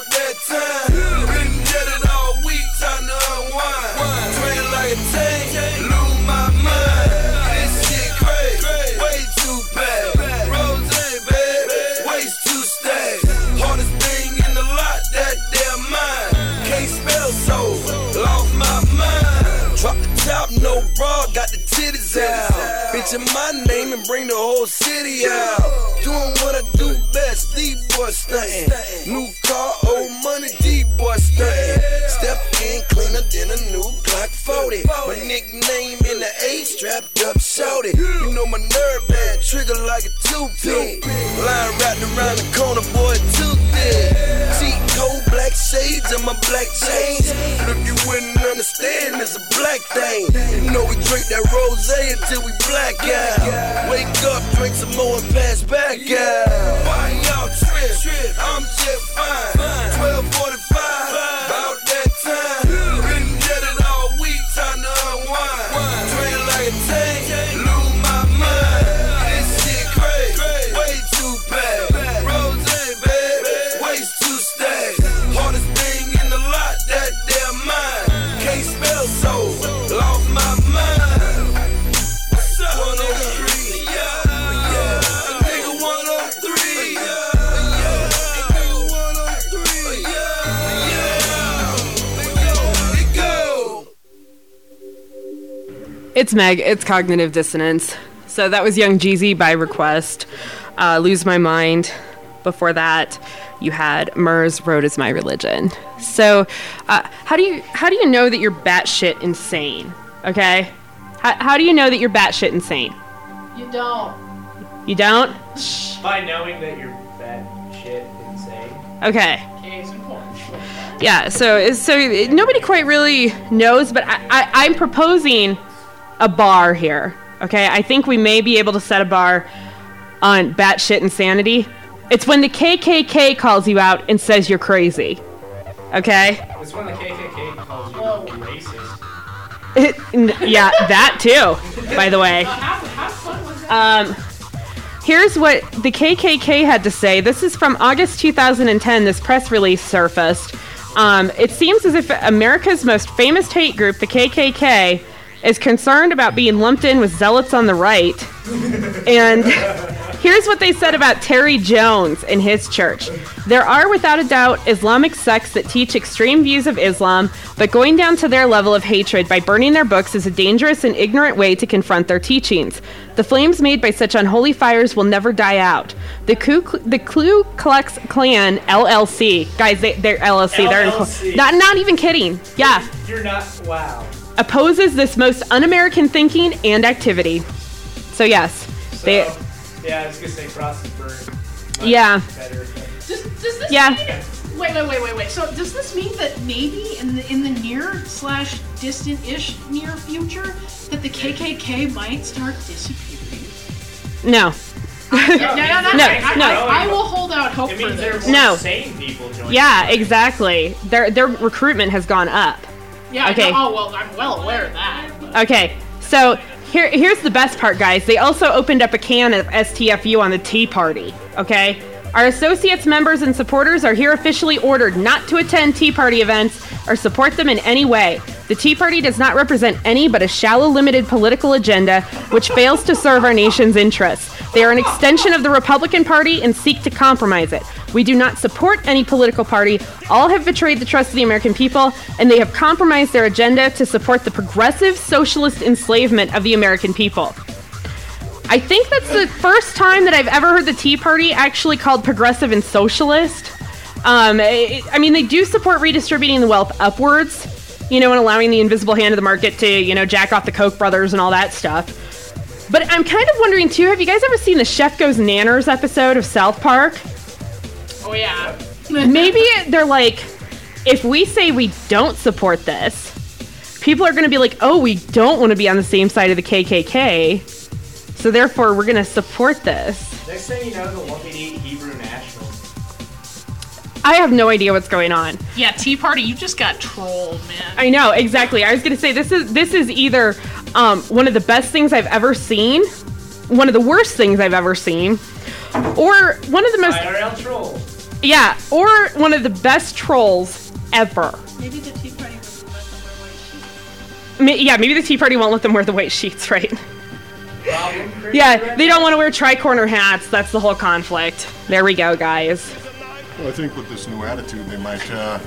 In my name and bring the whole city out. Doing what I do best, D boy stunting. New car, old money, D boy stunting. Step in cleaner than a new Glock 40. My nickname in the A strapped up, shouted. You know my nerve bad, trigger like a toothpick. Line wrapped around the corner, boy, too thick. Cheat cold black shades and my black chains. But if you wouldn't understand, it's a black thing. You know we drink that rose until we black out. Wake up, drink some more and pass back out. Why y'all trip? I'm just fine. 1245, about that time. It's Meg. It's cognitive dissonance. So that was Young Jeezy by request. Uh, Lose My Mind. Before that, you had Murs Road is My Religion. So, uh, how do you how do you know that you're batshit insane? Okay, how, how do you know that you're batshit insane? You don't. You don't? By knowing that you're batshit insane. Okay. Case in point. Yeah. So so nobody quite really knows, but I, I I'm proposing a bar here. Okay, I think we may be able to set a bar on batshit insanity. It's when the KKK calls you out and says you're crazy. Okay? It's when the KKK calls you racist. N- yeah, that too, by the way. Um, here's what the KKK had to say. This is from August 2010. This press release surfaced. Um, it seems as if America's most famous hate group, the KKK, is concerned about being lumped in with zealots on the right. And here's what they said about Terry Jones and his church. There are, without a doubt, Islamic sects that teach extreme views of Islam, but going down to their level of hatred by burning their books is a dangerous and ignorant way to confront their teachings. The flames made by such unholy fires will never die out. The Ku, the Ku Klux Klan LLC, guys, they, they're LLC. They're LLC. not not even kidding. Yeah, You're not. Wow. Opposes this most un-American thinking and activity. So yes, they. Yeah, I was gonna say frost burn. Yeah. Better. Does, does this Yeah. mean, wait, wait, wait, wait, wait. So does this mean that maybe in the in the near slash distant-ish near future that the KKK might start disappearing? No. no, no, no, no. No, I, no. I, I will hold out hope It for means there are this. No. sane people joining. Yeah, exactly. Their their recruitment has gone up. Yeah. I Okay. know- oh well, I'm well aware of that. but- Okay, so here here's the best part, guys. They also opened up a can of STFU on the Tea Party. Okay. Our associates, members, and supporters are here officially ordered not to attend Tea Party events or support them in any way. The Tea Party does not represent any but a shallow, limited political agenda which fails to serve our nation's interests. They are an extension of the Republican Party and seek to compromise it. We do not support any political party. All have betrayed the trust of the American people, and they have compromised their agenda to support the progressive socialist enslavement of the American people. I think that's the first time that I've ever heard the Tea Party actually called progressive and socialist. Um, I I mean, they do support redistributing the wealth upwards, you know, and allowing the invisible hand of the market to, you know, jack off the Koch brothers and all that stuff. But I'm kind of wondering too. Have you guys ever seen the Chef Goes Nanners episode of South Park? Oh yeah. Maybe they're like, if we say we don't support this, people are going to be like, oh, we don't want to be on the same side of the KKK, so therefore we're going to support this. Next thing you know, they'll want me to eat Hebrew national. I have no idea what's going on. Yeah, Tea Party, you just got trolled, man. I know exactly. I was gonna say this is this is either um, one of the best things I've ever seen, one of the worst things I've ever seen, or one of the most IRL trolls. yeah, or one of the best trolls ever. Maybe the Tea Party was Ma- Yeah, maybe the Tea Party won't let them wear the white sheets, right? Yeah, they don't want to wear tri-corner hats. That's the whole conflict. There we go, guys. Well, I think with this new attitude, they might uh,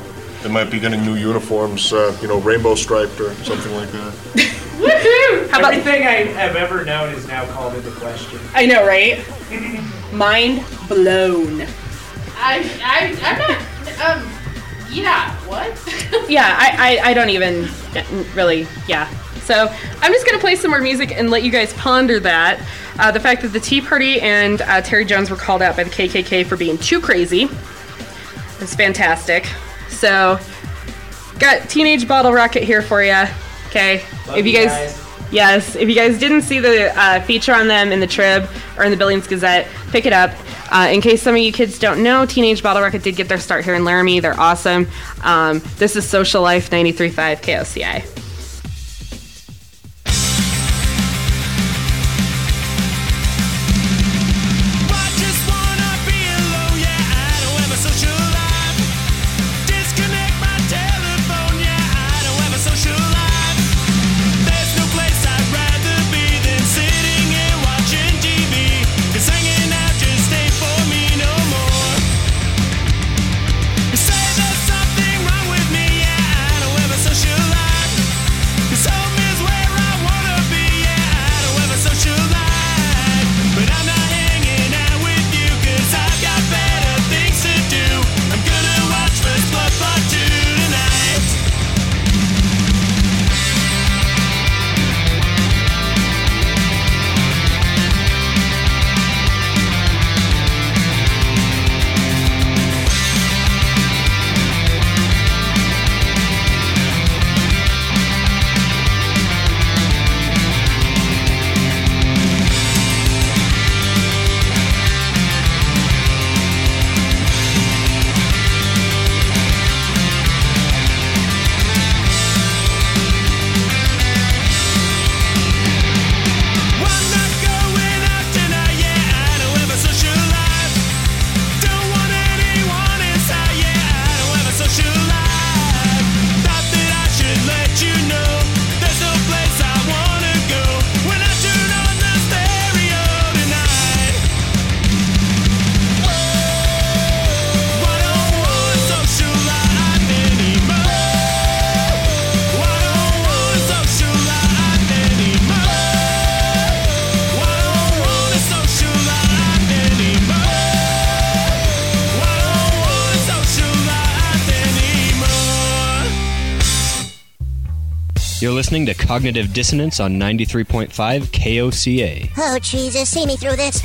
they might be getting new uniforms, uh, you know, rainbow striped or something like that. Woohoo! How about Everything I have ever known is now called into question. I know, right? Mind blown. I, I, I'm not, um, yeah, what? yeah, I, I, I don't even really, yeah. So I'm just gonna play some more music and let you guys ponder that. Uh, the fact that the Tea Party and uh, Terry Jones were called out by the KKK for being too crazy is fantastic. So got Teenage Bottlerocket here for you. Okay, Love if you you guys, guys. yes, if you guys didn't see the uh, feature on them in the Trib or in the Billings Gazette, pick it up. Uh, in case some of you kids don't know, Teenage Bottlerocket did get their start here in Laramie. They're awesome. Um, this is Social Life 93.5 KOCA. Cognitive Dissonance on 93.5 KOCA. Oh, Jesus, see me through this.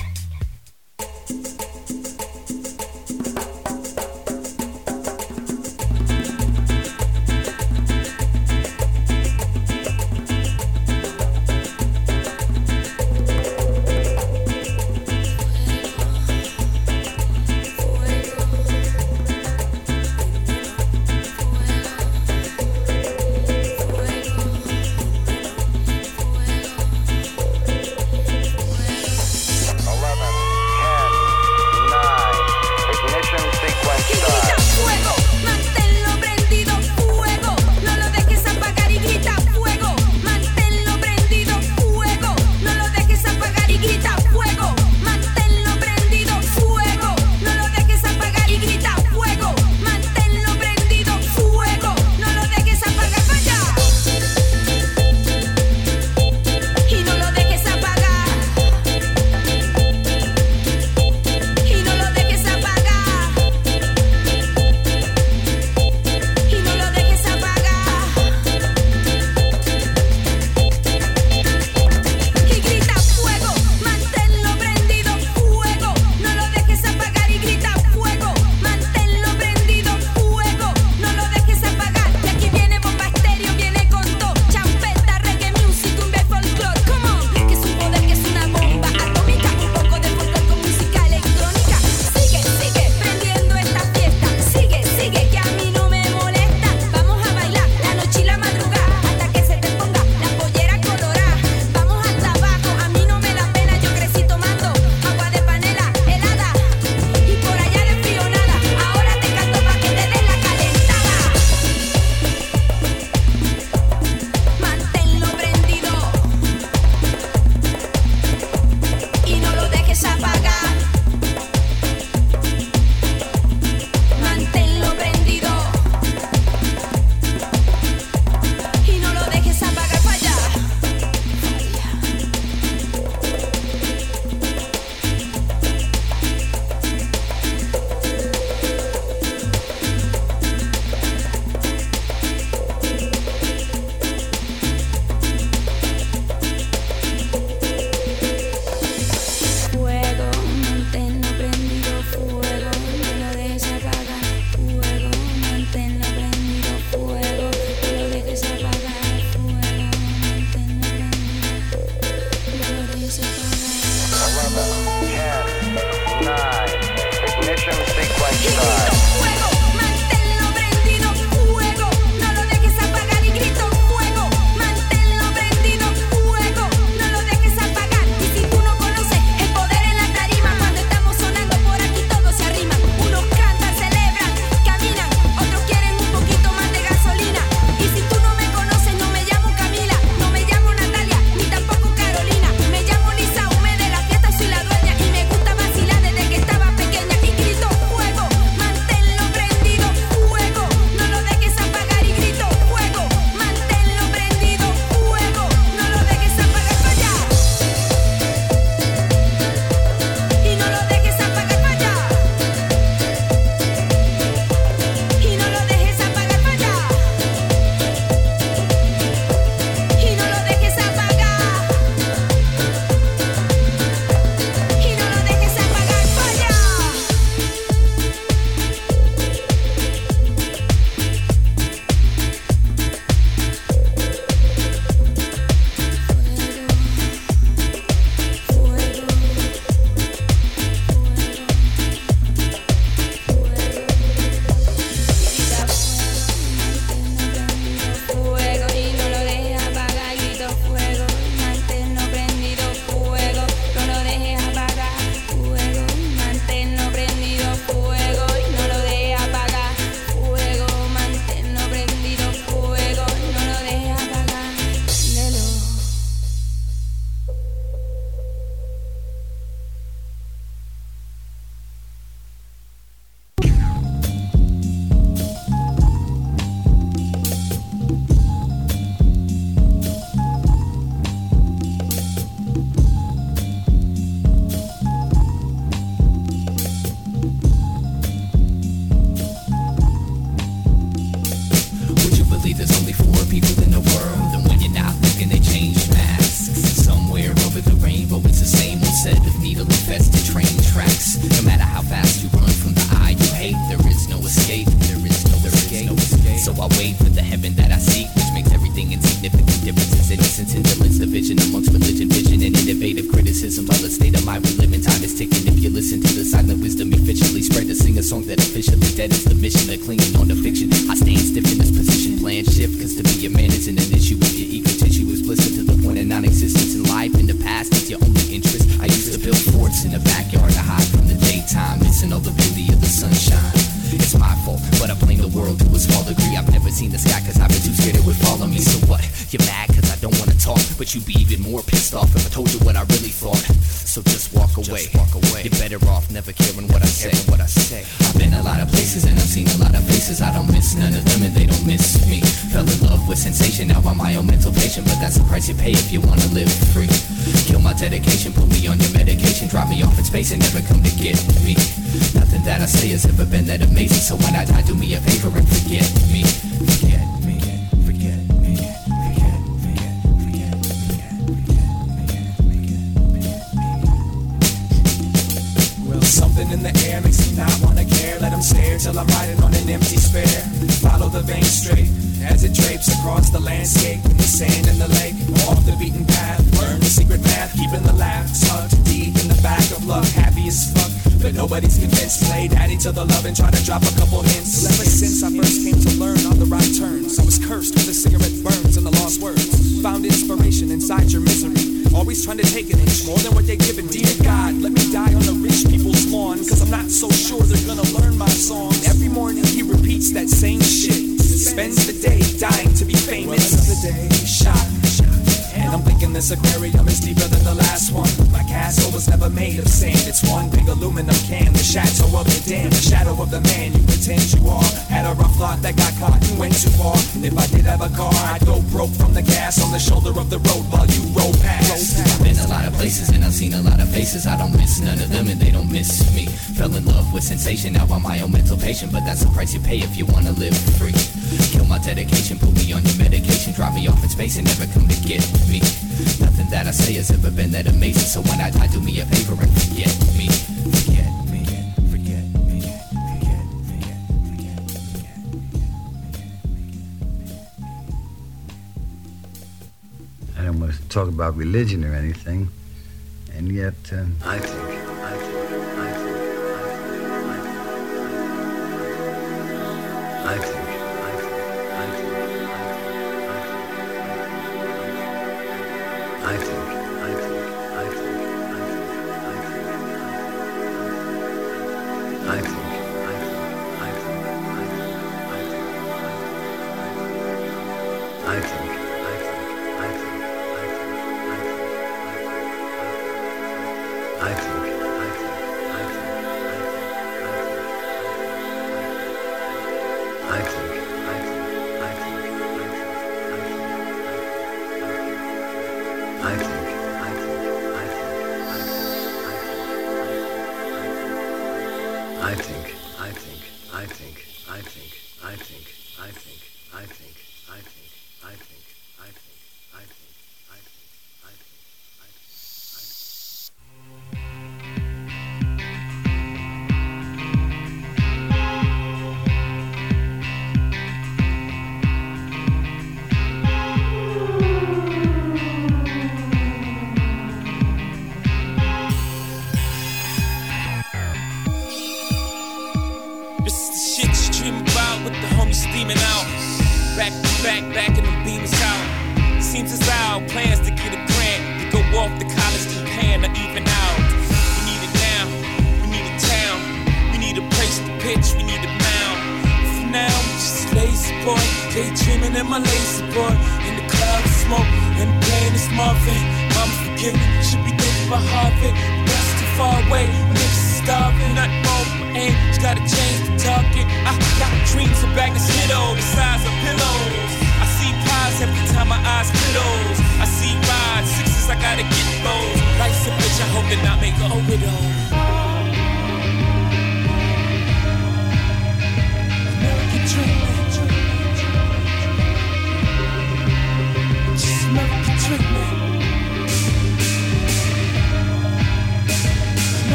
say ever been that amazing. So when I die, do me a favor and forget me. Forget me. Forget me. Forget me. Forget me. In the air makes me not wanna care. Let them stare till I'm riding on an empty spare. Follow the vein straight as it drapes across the landscape. The sand and the lake, off the beaten path. Learn the secret math, keeping the laugh tucked deep in the back of luck. Happy as fuck but nobody's convinced. Played at each other love and try to drop a couple hints. Ever since I first came to learn on the right turns, I was cursed with a cigarette burns and the lost words. Found inspiration inside your misery. Always trying to take an inch more than what they're giving. Dear God, let me die on the rich people's lawn. Cause I'm not so sure they're gonna learn my song. Every morning he repeats that same shit. Spends the day dying to be famous. Well, another day shot I'm thinking this aquarium is deeper than the last one. My castle was never made of sand. It's one big aluminum can. The shadow of the dam, the shadow of the man you pretend you are. Had a rough lot that got caught and went too far. If I did have a car, I'd go broke from the gas on the shoulder of the road while you roll past. I've been a lot of places and I've seen a lot of faces. I don't miss none of them and they don't miss me. Fell in love with sensation. Now I'm my own mental patient, but that's the price you pay if you wanna live free. Kill my dedication, put me on your medication, drop me off in space and never come to get me. Nothing that I say has ever been that amazing, so when I die, do me a favor and forget me. Forget me. I don't want to talk about religion or anything, and yet um, I think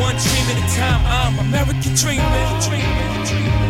One dream at a time, I'm American dreaming. dreaming, dreaming.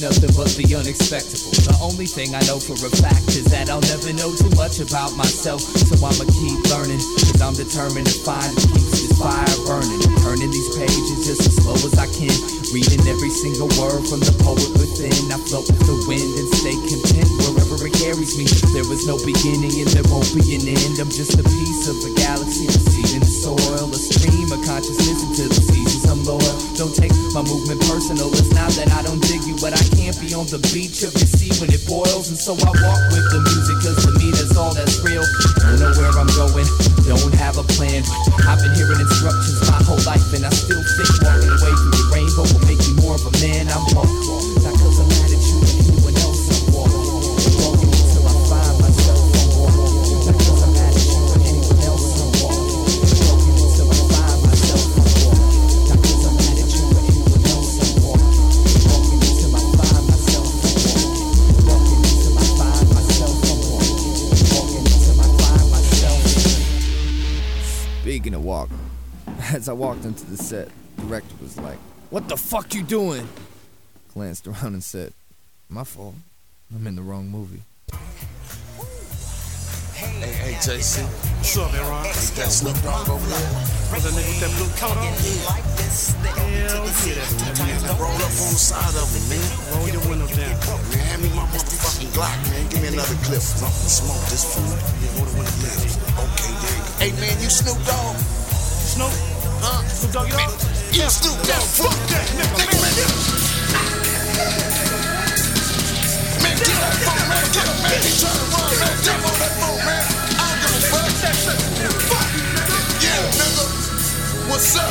nothing but the unexpected. The only thing I know for a fact is that I'll never know too much about myself. So I'ma keep learning, cause I'm determined to find what keeps this fire burning. Turning these pages just as slow as I can. Reading every single word from the poet within. I float with the wind and stay content wherever it carries me. There was no beginning and there won't be an end. I'm just a piece of a galaxy, a seed in the soil, a stream of consciousness until the seasons I'm loyal. Don't take my movement personal. It's on the beach of your sea when it boils. And so I What the fuck you doing? Glanced around and said, My fault. I'm in the wrong movie. Hey, hey, JC. What's up, Aaron? Ain't that Snoop Dogg over there? Was that nigga with that blue coat on? Hell yeah, that's man. Roll up on the side of him, man. Roll your window down. Man, hand me my motherfucking Glock, man. Give me another clip. Something smoke this food. Yeah, roll the window down. Okay, there you go. Hey, man, you Snoop Dogg? Snoop? Huh? Snoop Dogg, you know? You Snoop Dogg. Fuck that, nigga, man. Man, get that phone, man. Get him, man. He trying to run, man. Jump on that phone, man. I don't give a fuck. Fuck. Yeah, nigga. What's up?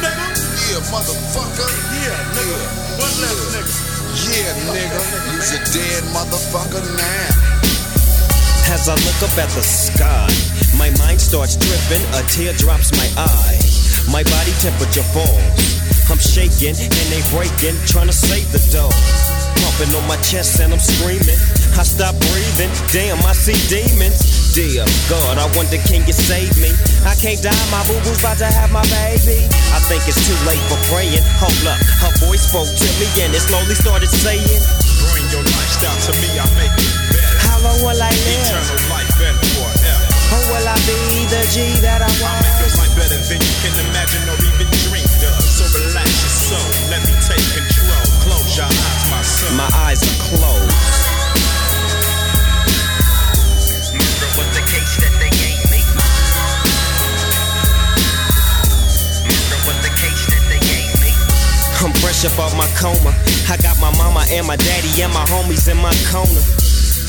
Nigga? Yeah, motherfucker. Yeah, nigga. One less nigga. Yeah, nigga. You's a dead motherfucker now. As I look up at the sky, my mind starts tripping, a tear drops my eye. My body temperature falls. I'm shaking and they breaking, trying to save the dough. Pumping on my chest and I'm screaming. I stop breathing, damn, I see demons. Dear God, I wonder can you save me? I can't die, my boo boo's about to have my baby. I think it's too late for praying. Hold up, her voice spoke to me and it slowly started saying, Bring your lifestyle to me, I make it better. How long will I live? Eternal life better forever. Or will I be the G that I fresh up off my coma. I got my mama and my daddy and my homies in my corner.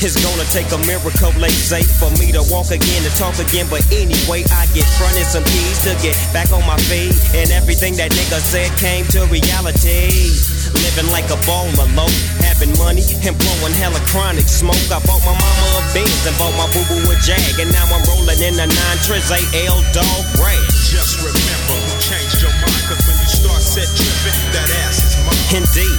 It's gonna take a miracle, late say, for me to walk again, to talk again. But anyway, I get fronted some keys to get back on my feet. And everything that nigga said came to reality. Living like a baller low, having money and blowing hella chronic smoke. I bought my mama a Benz and bought my boo boo a Jag. And now I'm rolling in a 9 Triz AL dog rag. Just remember who Indeed,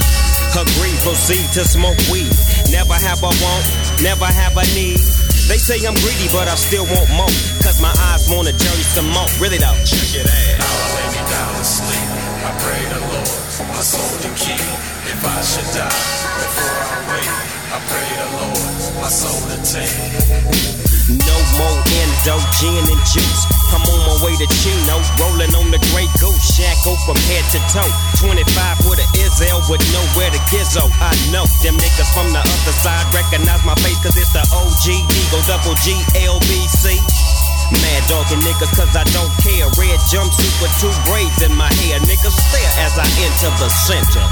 agree, proceed to smoke weed. Never have a want, never have a need. They say I'm greedy, but I still want more. Cause my eyes wanna journey some more. Really though. Check it out. Now I lay me down to sleep. I pray the Lord, my soul keep. If I should die before I wake, I pray the Lord, my soul to take. No more endo, gin and juice. I'm on my way to Chino, rolling on the Grey Goose, shackle from head to toe. 25 with a Izzel with nowhere to gizzo. I know them niggas from the other side recognize my face, cause it's the OG Eagle double G LBC. Mad dogging niggas cause I don't care. Red jumpsuit with two braids in my hair. Niggas stare as I enter the center.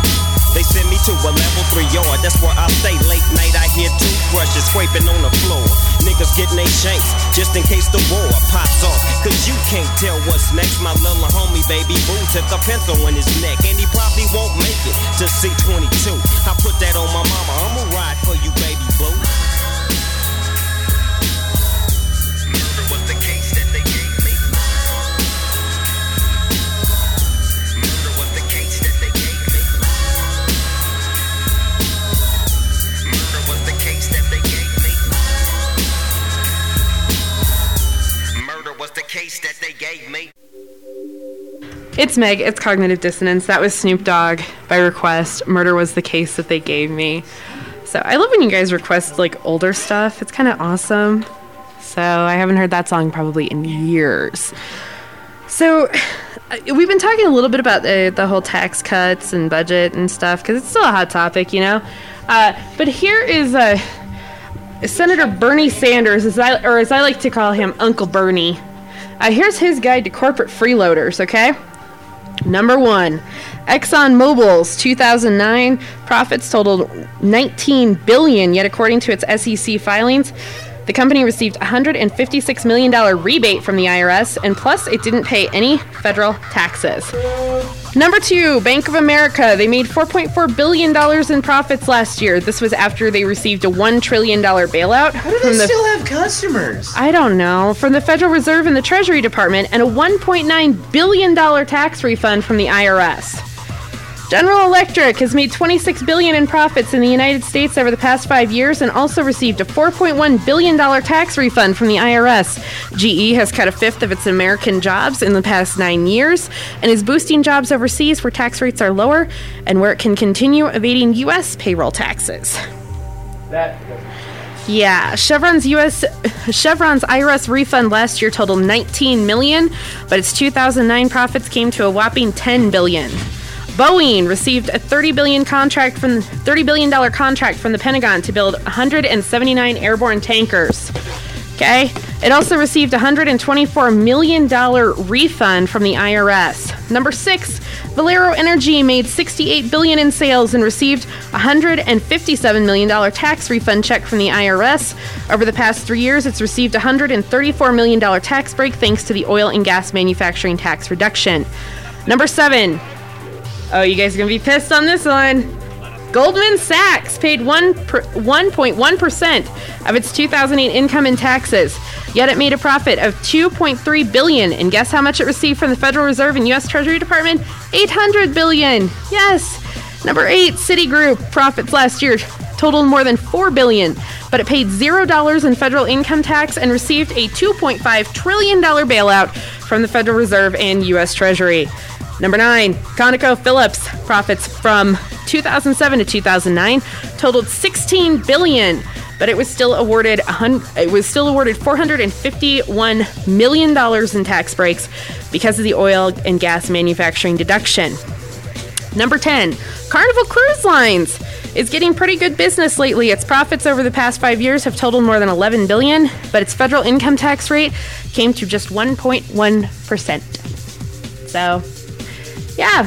They send me to a level three yard, that's where I stay late night. I hear toothbrushes scraping on the floor. Niggas getting they shanks just in case the war pops off. Cause you can't tell what's next. My little homie, baby boo, took a pencil in his neck. And he probably won't make it to C22. I put that on my mama, I'ma ride for you, baby boo. Case that they gave me. It's Meg. It's Cognitive Dissonance. That was Snoop Dogg by request. Murder was the case that they gave me. So I love when you guys request like older stuff. It's kind of awesome. So I haven't heard that song probably in years. So uh, we've been talking a little bit about the, the whole tax cuts and budget and stuff because it's still a hot topic, you know. Uh, but here is a. Senator Bernie Sanders, as I, or as I like to call him, Uncle Bernie. Uh, here's his guide to corporate freeloaders, okay? Number one, ExxonMobil's 2009 profits totaled 19 billion, yet according to its SEC filings, the company received $156 million rebate from the IRS, and plus it didn't pay any federal taxes. Number two, Bank of America. They made $4.4 billion in profits last year. This was after they received a $1 trillion bailout. How do they the still have customers? I don't know. From the Federal Reserve and the Treasury Department, and a $1.9 billion tax refund from the IRS. General Electric has made 26 billion in profits in the United States over the past 5 years and also received a 4.1 billion dollar tax refund from the IRS. GE has cut a fifth of its American jobs in the past 9 years and is boosting jobs overseas where tax rates are lower and where it can continue evading US payroll taxes. That Yeah, Chevron's US Chevron's IRS refund last year totaled 19 million, but its 2009 profits came to a whopping 10 billion. Boeing received a 30 billion contract from 30 billion dollar contract from the Pentagon to build 179 airborne tankers. Okay? It also received a 124 million dollar refund from the IRS. Number 6, Valero Energy made 68 billion in sales and received a 157 million dollar tax refund check from the IRS. Over the past 3 years, it's received a 134 million dollar tax break thanks to the oil and gas manufacturing tax reduction. Number 7, Oh, you guys are gonna be pissed on this one. Goldman Sachs paid one per, 1.1% of its 2008 income in taxes, yet it made a profit of 2.3 billion. And guess how much it received from the Federal Reserve and U.S. Treasury Department? 800 billion. Yes. Number eight, Citigroup profits last year totaled more than 4 billion, but it paid zero dollars in federal income tax and received a 2.5 trillion dollar bailout from the Federal Reserve and U.S. Treasury. Number nine, ConocoPhillips profits from 2007 to 2009 totaled 16 billion, but it was still awarded it was still awarded 451 million dollars in tax breaks because of the oil and gas manufacturing deduction. Number 10, Carnival Cruise Lines is getting pretty good business lately. Its profits over the past 5 years have totaled more than 11 billion, but its federal income tax rate came to just 1.1%. So, yeah,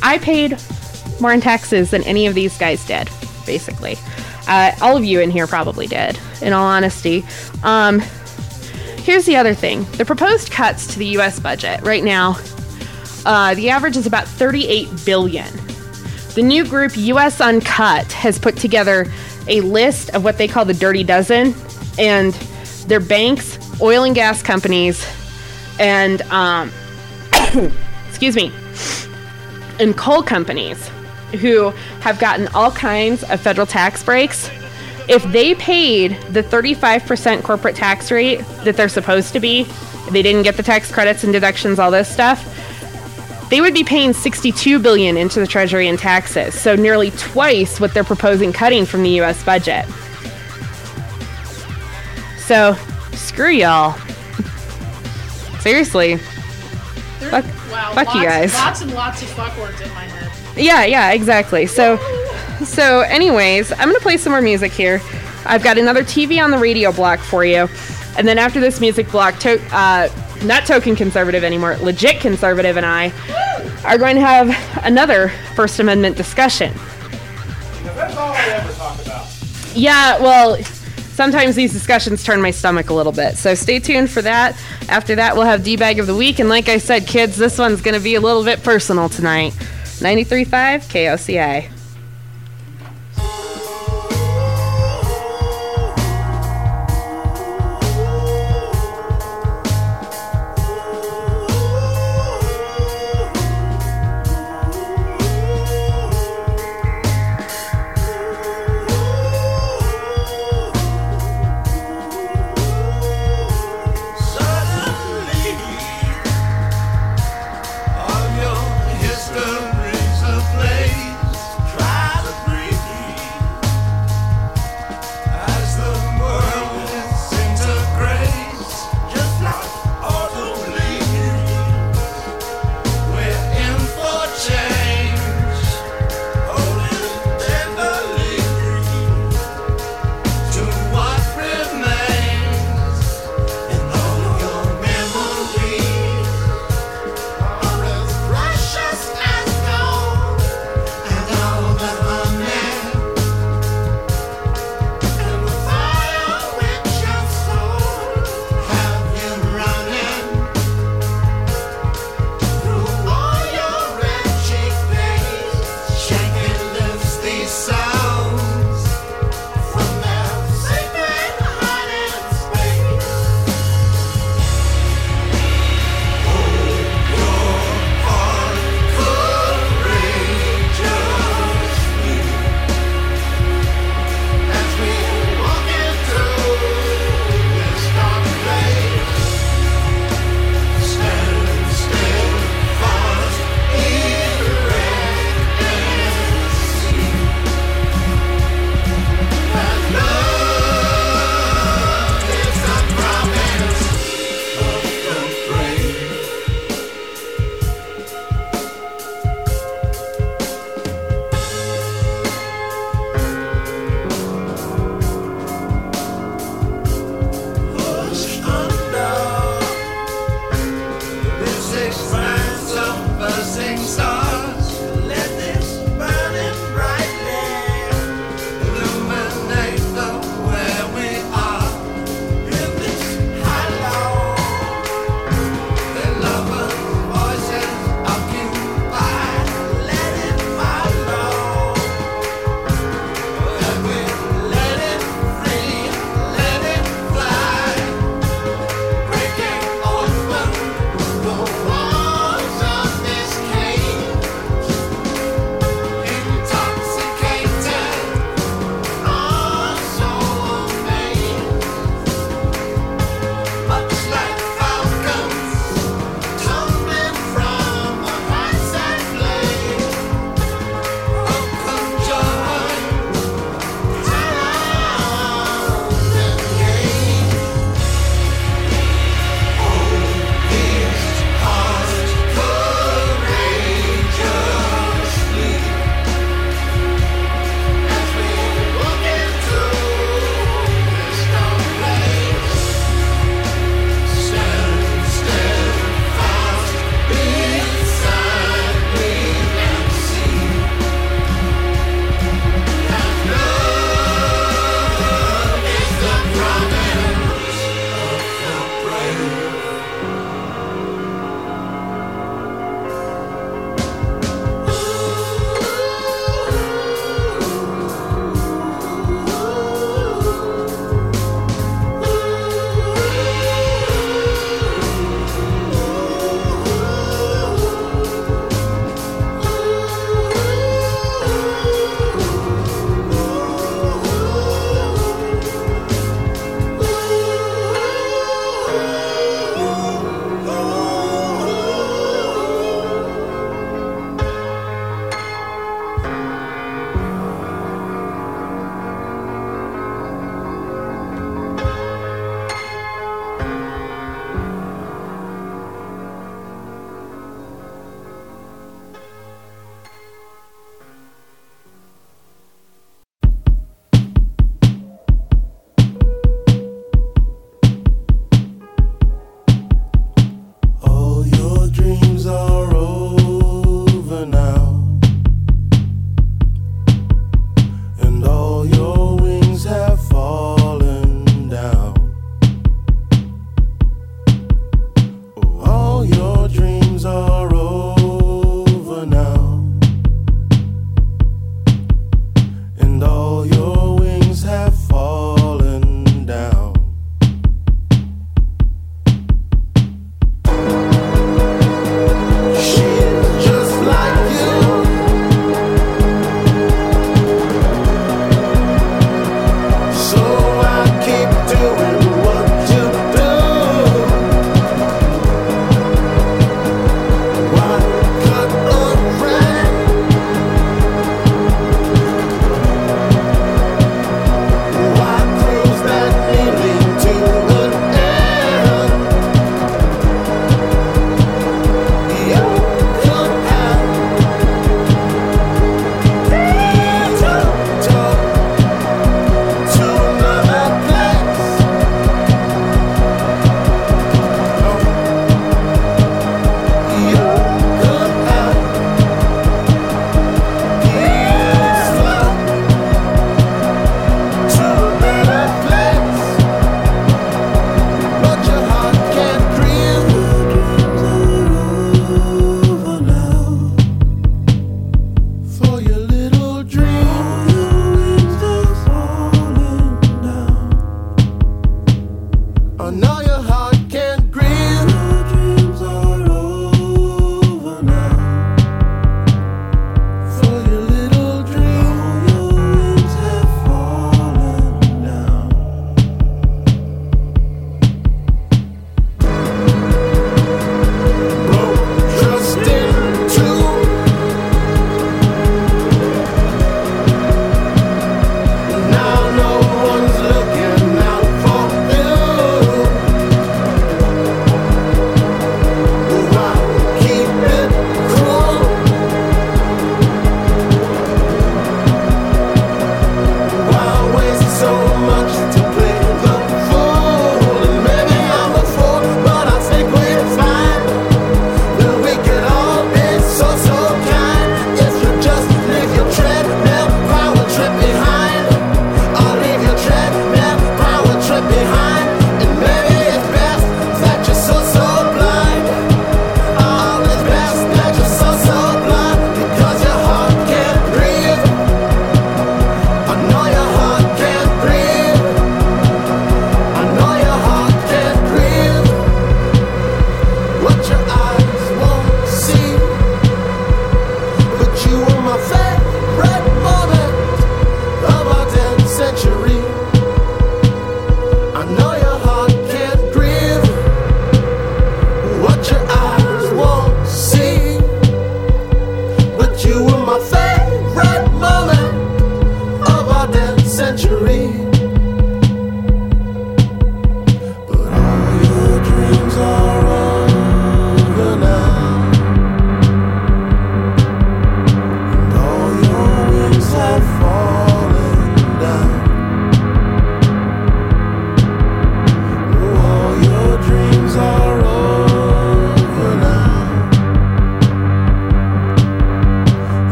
I paid more in taxes than any of these guys did, basically. Uh, all of you in here probably did, in all honesty. Um, here's the other thing the proposed cuts to the US budget right now, uh, the average is about 38 billion. The new group US Uncut has put together a list of what they call the Dirty Dozen, and their banks, oil and gas companies, and um, excuse me, and coal companies who have gotten all kinds of federal tax breaks. If they paid the 35% corporate tax rate that they're supposed to be, they didn't get the tax credits and deductions, all this stuff, they would be paying 62 billion into the treasury in taxes, so nearly twice what they're proposing cutting from the US budget. So, screw y'all. Seriously. Fuck, Wow, fuck lots, you guys. Lots and lots of fuck words in my head. Yeah, yeah, exactly. So, so, anyways, I'm gonna play some more music here. I've got another TV on the radio block for you, and then after this music block, to, uh, not token conservative anymore, legit conservative, and I are going to have another First Amendment discussion. That's all I ever talk about. Yeah, well, sometimes these discussions turn my stomach a little bit. So stay tuned for that. After that, we'll have D-Bag of the Week. And like I said, kids, this one's going to be a little bit personal tonight. 93.5 KOCA.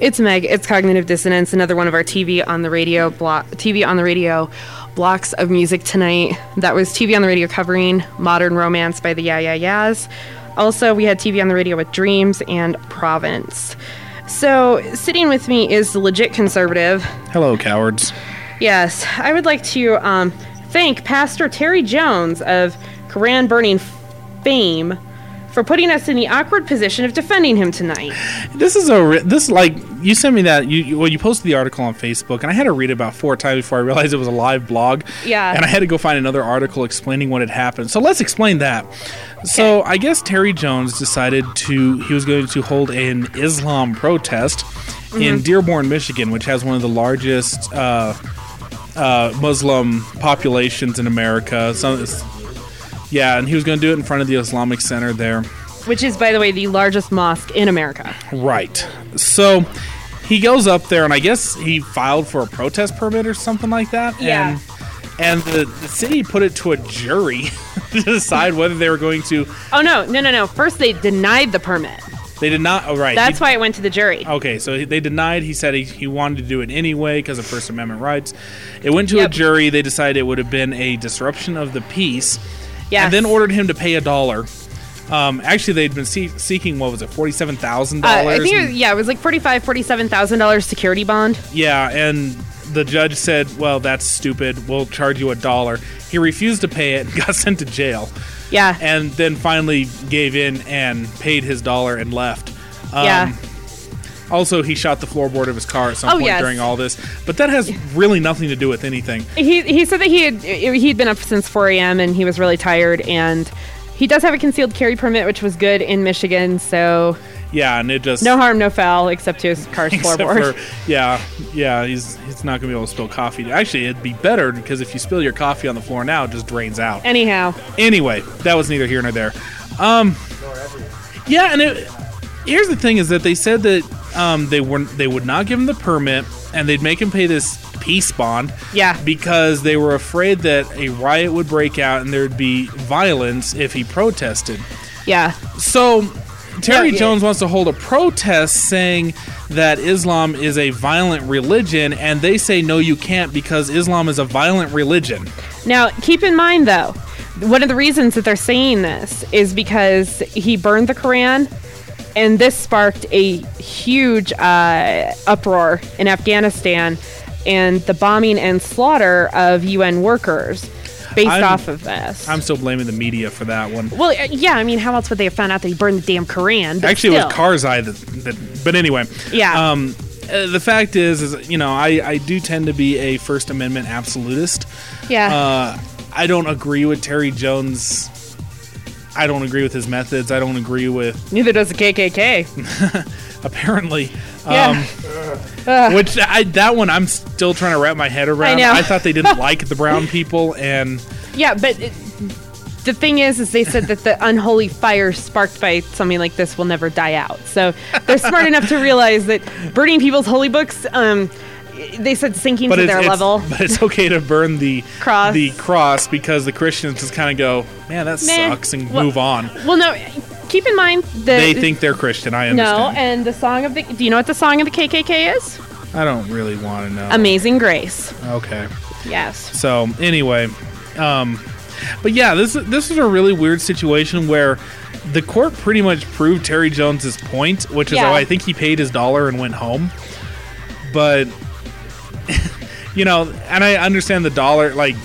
It's Meg. It's Cognitive Dissonance, another one of our TV on the radio block, TV on the radio blocks of music tonight. That was TV on the radio covering Modern Romance by the Yeah Yeah Yeahs. Also, we had TV on the radio with Dreams and Province. So, sitting with me is the legit conservative. Hello, cowards. Yes, I would like to um, thank Pastor Terry Jones of Koran burning fame for putting us in the awkward position of defending him tonight. This is a this like you sent me that you, you well you posted the article on Facebook and I had to read it about four times before I realized it was a live blog. Yeah. And I had to go find another article explaining what had happened. So let's explain that. So I guess Terry Jones decided to he was going to hold an Islam protest in Mhm. Dearborn, Michigan, which has one of the largest uh, uh, Muslim populations in America. So, yeah, and he was going to do it in front of the Islamic Center there. Which is, by the way, the largest mosque in America. Right. So he goes up there, and I guess he filed for a protest permit or something like that. Yeah. And, and the, the city put it to a jury to decide whether they were going to. Oh, no, no, no, no. First, they denied the permit. They did not. Oh, right. That's He- why it went to the jury. Okay, so they denied. He said he, he wanted to do it anyway because of First Amendment rights. It went to a jury. They decided it would have been a disruption of the peace. Yes. And then ordered him to pay a dollar. Um, actually, they'd been see- seeking what was it, forty seven thousand Uh, I dollars. think, it was, yeah, it was like forty-five, forty-seven thousand dollars security bond. Yeah, and the judge said, "Well, that's stupid. We'll charge you a dollar." He refused to pay it and got sent to jail. Yeah. And then finally gave in and paid his dollar and left. Um, Yeah. Also, he shot the floorboard of his car at some Oh, point yes. during all this, but that has really nothing to do with anything. He he said that he had he'd been up since 4 a.m. and he was really tired and he does have a concealed carry permit, which was good in Michigan. So Yeah, and it just no harm, no foul, except to his car's floorboard. for yeah, yeah, he's he's not gonna be able to spill coffee. Actually, it'd be better because if you spill your coffee on the floor now, it just drains out. Anyhow, Anyway, that was neither here nor there. Um, yeah, and it, here's the thing: is that they said that um, they weren't they would not give him the permit, and they'd make him pay this peace bond. Yeah. because they were afraid that a riot would break out and there'd be violence if he protested. yeah. So Terry Yeah, yeah. Jones wants to hold a protest saying that Islam is a violent religion, and they say no, you can't because Islam is a violent religion. Now, keep in mind though, one of the reasons that they're saying this is because he burned the Quran, and this sparked a huge uh, uproar in Afghanistan and the bombing and slaughter of UN workers based I'm- off of this. I'm still blaming the media for that one. well, uh, yeah, I mean, how else would they have found out that he burned the damn Koran? Actually, it still. was Karzai that, that. But anyway, Yeah. Um, uh, the fact is, is you know, I I do tend to be a First Amendment absolutist. Yeah. Uh, I don't agree with Terry Jones. I don't agree with his methods. I don't agree with Neither does the KKK. apparently. Yeah. Um, which I that one I'm still trying to wrap my head around. know. thought they didn't like the brown people, and Yeah, but it, the thing is, is they said that the unholy fire sparked by something like this will never die out. So they're smart enough to realize that burning people's holy books, um, they said sinking but to their it's- level. but it's okay to burn the Cross. the cross because the Christians just kind of go, man, that sucks, and Well- move on. Well, no, keep in mind the they think they're Christian. I understand. no, and the song of the. Do you know what the song of the KKK is? I don't really want to know. Amazing Grace. Okay. Yes. So anyway, um, but yeah, this this is a really weird situation where the court pretty much proved Terry Jones's point, which is Yeah. oh, I think he paid his dollar and went home. But you know, and I understand the dollar like.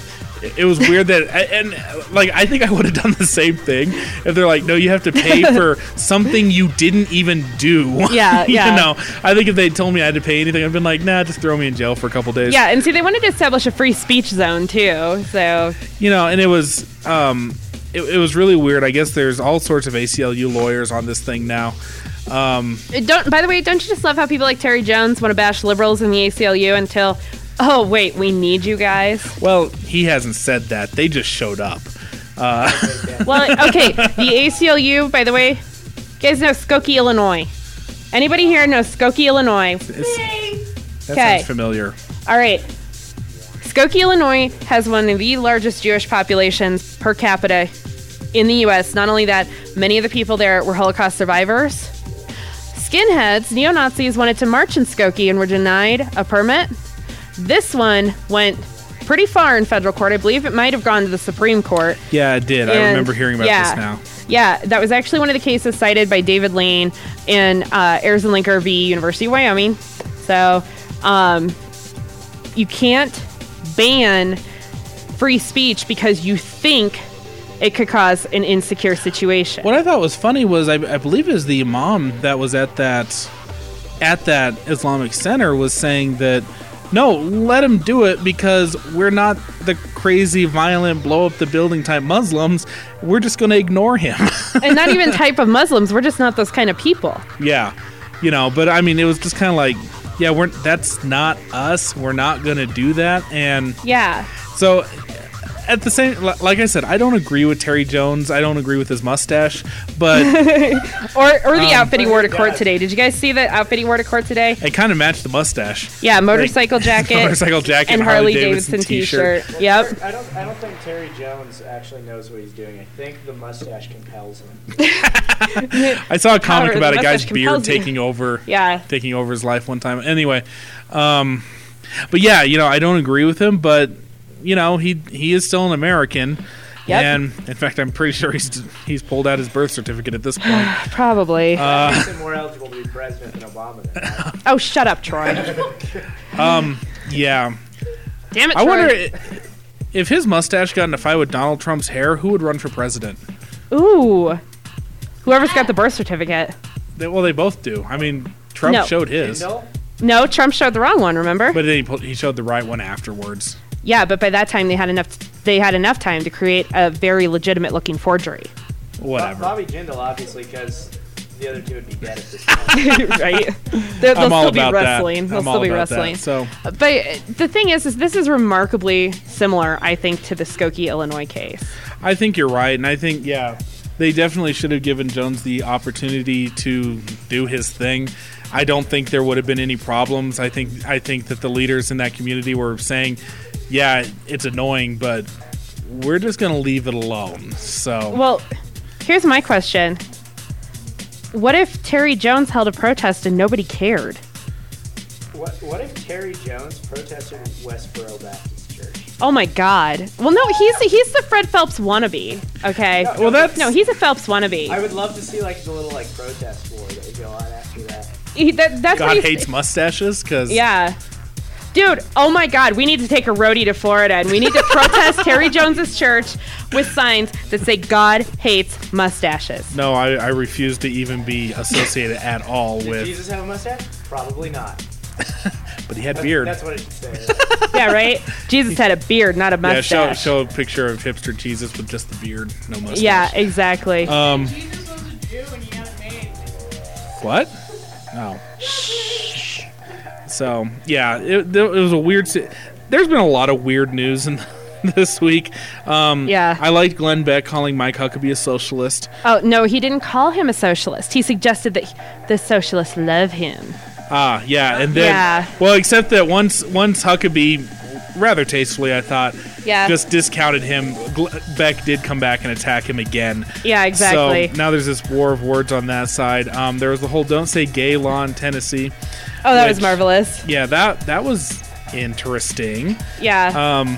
It was weird that, and like, I think I would have done the same thing if they're like, "No, you have to pay for something you didn't even do." Yeah, you yeah. know, I think if they told me I had to pay anything, I'd been like, "Nah, just throw me in jail for a couple days." Yeah, and see, they wanted to establish a free speech zone too. So you know, and it was um, it, it was really weird. I guess there's all sorts of ACLU lawyers on this thing now. Um, Don't. By the way, don't you just love how people like Terry Jones want to bash liberals in the ACLU until, oh wait, we need you guys. well, he hasn't said that. They just showed up. Uh, Well, okay, the ACLU. By the way, you guys know Skokie, Illinois. Anybody here know Skokie, Illinois? that Okay. sounds familiar. All right. Skokie, Illinois has one of the largest Jewish populations per capita in the U.S. Not only that, many of the people there were Holocaust survivors. Skinheads, neo Nazis wanted to march in Skokie and were denied a permit. This one went pretty far in federal court. I believe it might have gone to the Supreme Court. Yeah, it did. I remember hearing about yeah. this now. Yeah, that was actually one of the cases cited by David Lane in uh, Ayers and Lanker v. University of Wyoming. So, um, you can't ban free speech because you think it could cause an insecure situation. What I thought was funny was I, I believe it was the imam that was at that at that Islamic center was saying that no, let him do it because we're not the crazy, violent, blow up the building type Muslims. We're just going to ignore him. and not even type of Muslims. We're just not those kind of people. yeah, you know. But I mean, it was just kind of like, yeah, we're that's not us. We're not going to do that. And Yeah. so at the same, like I said, I don't agree with Terry Jones. I don't agree with his mustache, but or or the Um, outfit he wore to court today. Did you guys see the outfit he wore to court today? it kind of matched the mustache. Yeah, motorcycle Like, jacket, motorcycle jacket, and and Harley Harley-Davidson Davidson t-shirt. t-shirt. Yep. I don't. I don't think Terry Jones actually knows what he's doing. I think the mustache compels him. I saw a comic Power, about a guy's beard compels you. taking over. Yeah. taking over his life one time. Anyway, um, but yeah, you know, I don't agree with him, but you know, he he is still an American. Yep. And in fact, I'm pretty sure he's he's pulled out his birth certificate at this point. Probably. Uh, Makes him more eligible to be president than Obama. Then. oh, shut up, Troy. um, yeah. Damn it, I Troy. wonder i- if his mustache got in a fight with Donald Trump's hair, who would run for president? Ooh. Whoever's got the birth certificate. They, well, they both do. I mean, Trump No. showed his, No, Trump showed the wrong one. Remember? but then he, pu- he showed the right one afterwards. Yeah, but by that time they had enough. They had enough time to create a very legitimate-looking forgery. Whatever. Bobby Jindal, obviously, because the other two would be dead at this point. right? They'll, I'm they'll all still be about that. wrestling. They'll I'm still all be about that. wrestling. So- but uh, the thing is, is this is remarkably similar, I think, to the Skokie, Illinois case. I think you're right, and I think yeah, they definitely should have given Jones the opportunity to do his thing. I don't think there would have been any problems. I think I think that the leaders in that community were saying, "Yeah, it's annoying, but we're just going to leave it alone." So Well, here's my question: What if Terry Jones held a protest and nobody cared? What, what if Terry Jones protested Westboro Baptist Church? Oh my God! Well, no, he's he's the Fred Phelps wannabe. Okay. No, no, Well, that's- no, he's a Phelps wannabe. I would love to see like the little like protest war that would go on after that. He, that, that's God he's, hates mustaches because Yeah. Dude, oh my god, we need to take a roadie to Florida and we need to protest Terry Jones's church with signs that say God hates mustaches. No, I, I refuse to even be associated at all Did with. Jesus have a mustache? Probably not. But he had That's- beard. That's what it should say. yeah, right? Jesus had a beard, not a mustache. Yeah, show mustache. show a picture of hipster Jesus with just the beard, no mustache. Yeah, exactly. Um. What? No. So yeah, it, it was a weird. si- There's been a lot of weird news in this week. Um, Yeah. I liked Glenn Beck calling Mike Huckabee a socialist. oh, no, he didn't call him a socialist. He suggested that the socialists love him. Ah, yeah, and then Yeah. well, except that once once Huckabee, rather tastefully, I thought, Yeah. just discounted him. Gl- Beck did come back and attack him again. Yeah, exactly. So now there's this war of words on that side. Um, there was the whole "Don't Say Gay" law in Tennessee. Oh, that was marvelous. Yeah, that that was interesting. Yeah. Um,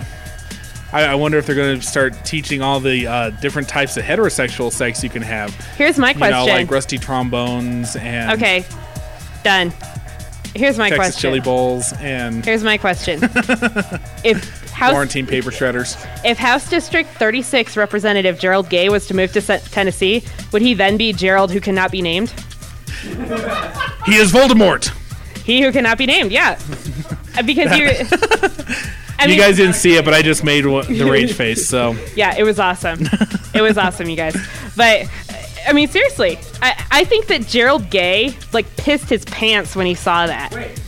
I, I wonder if they're going to start teaching all the uh, different types of heterosexual sex you can have. Here's my You know, question. like rusty trombones and Okay, done. Here's my Texas question. chili bowls and Here's my question. if House quarantine paper shredders. if House District 36 Representative Gerald Gay was to move to Tennessee, would he then be Gerald who cannot be named? He is Voldemort. He who cannot be named, yeah. Uh, because you I you guys didn't see it, but I just made the rage face. So Yeah, it was awesome. it was awesome, you guys. But I mean, seriously, I, I think that Gerald Gay like pissed his pants when he saw that. Wait,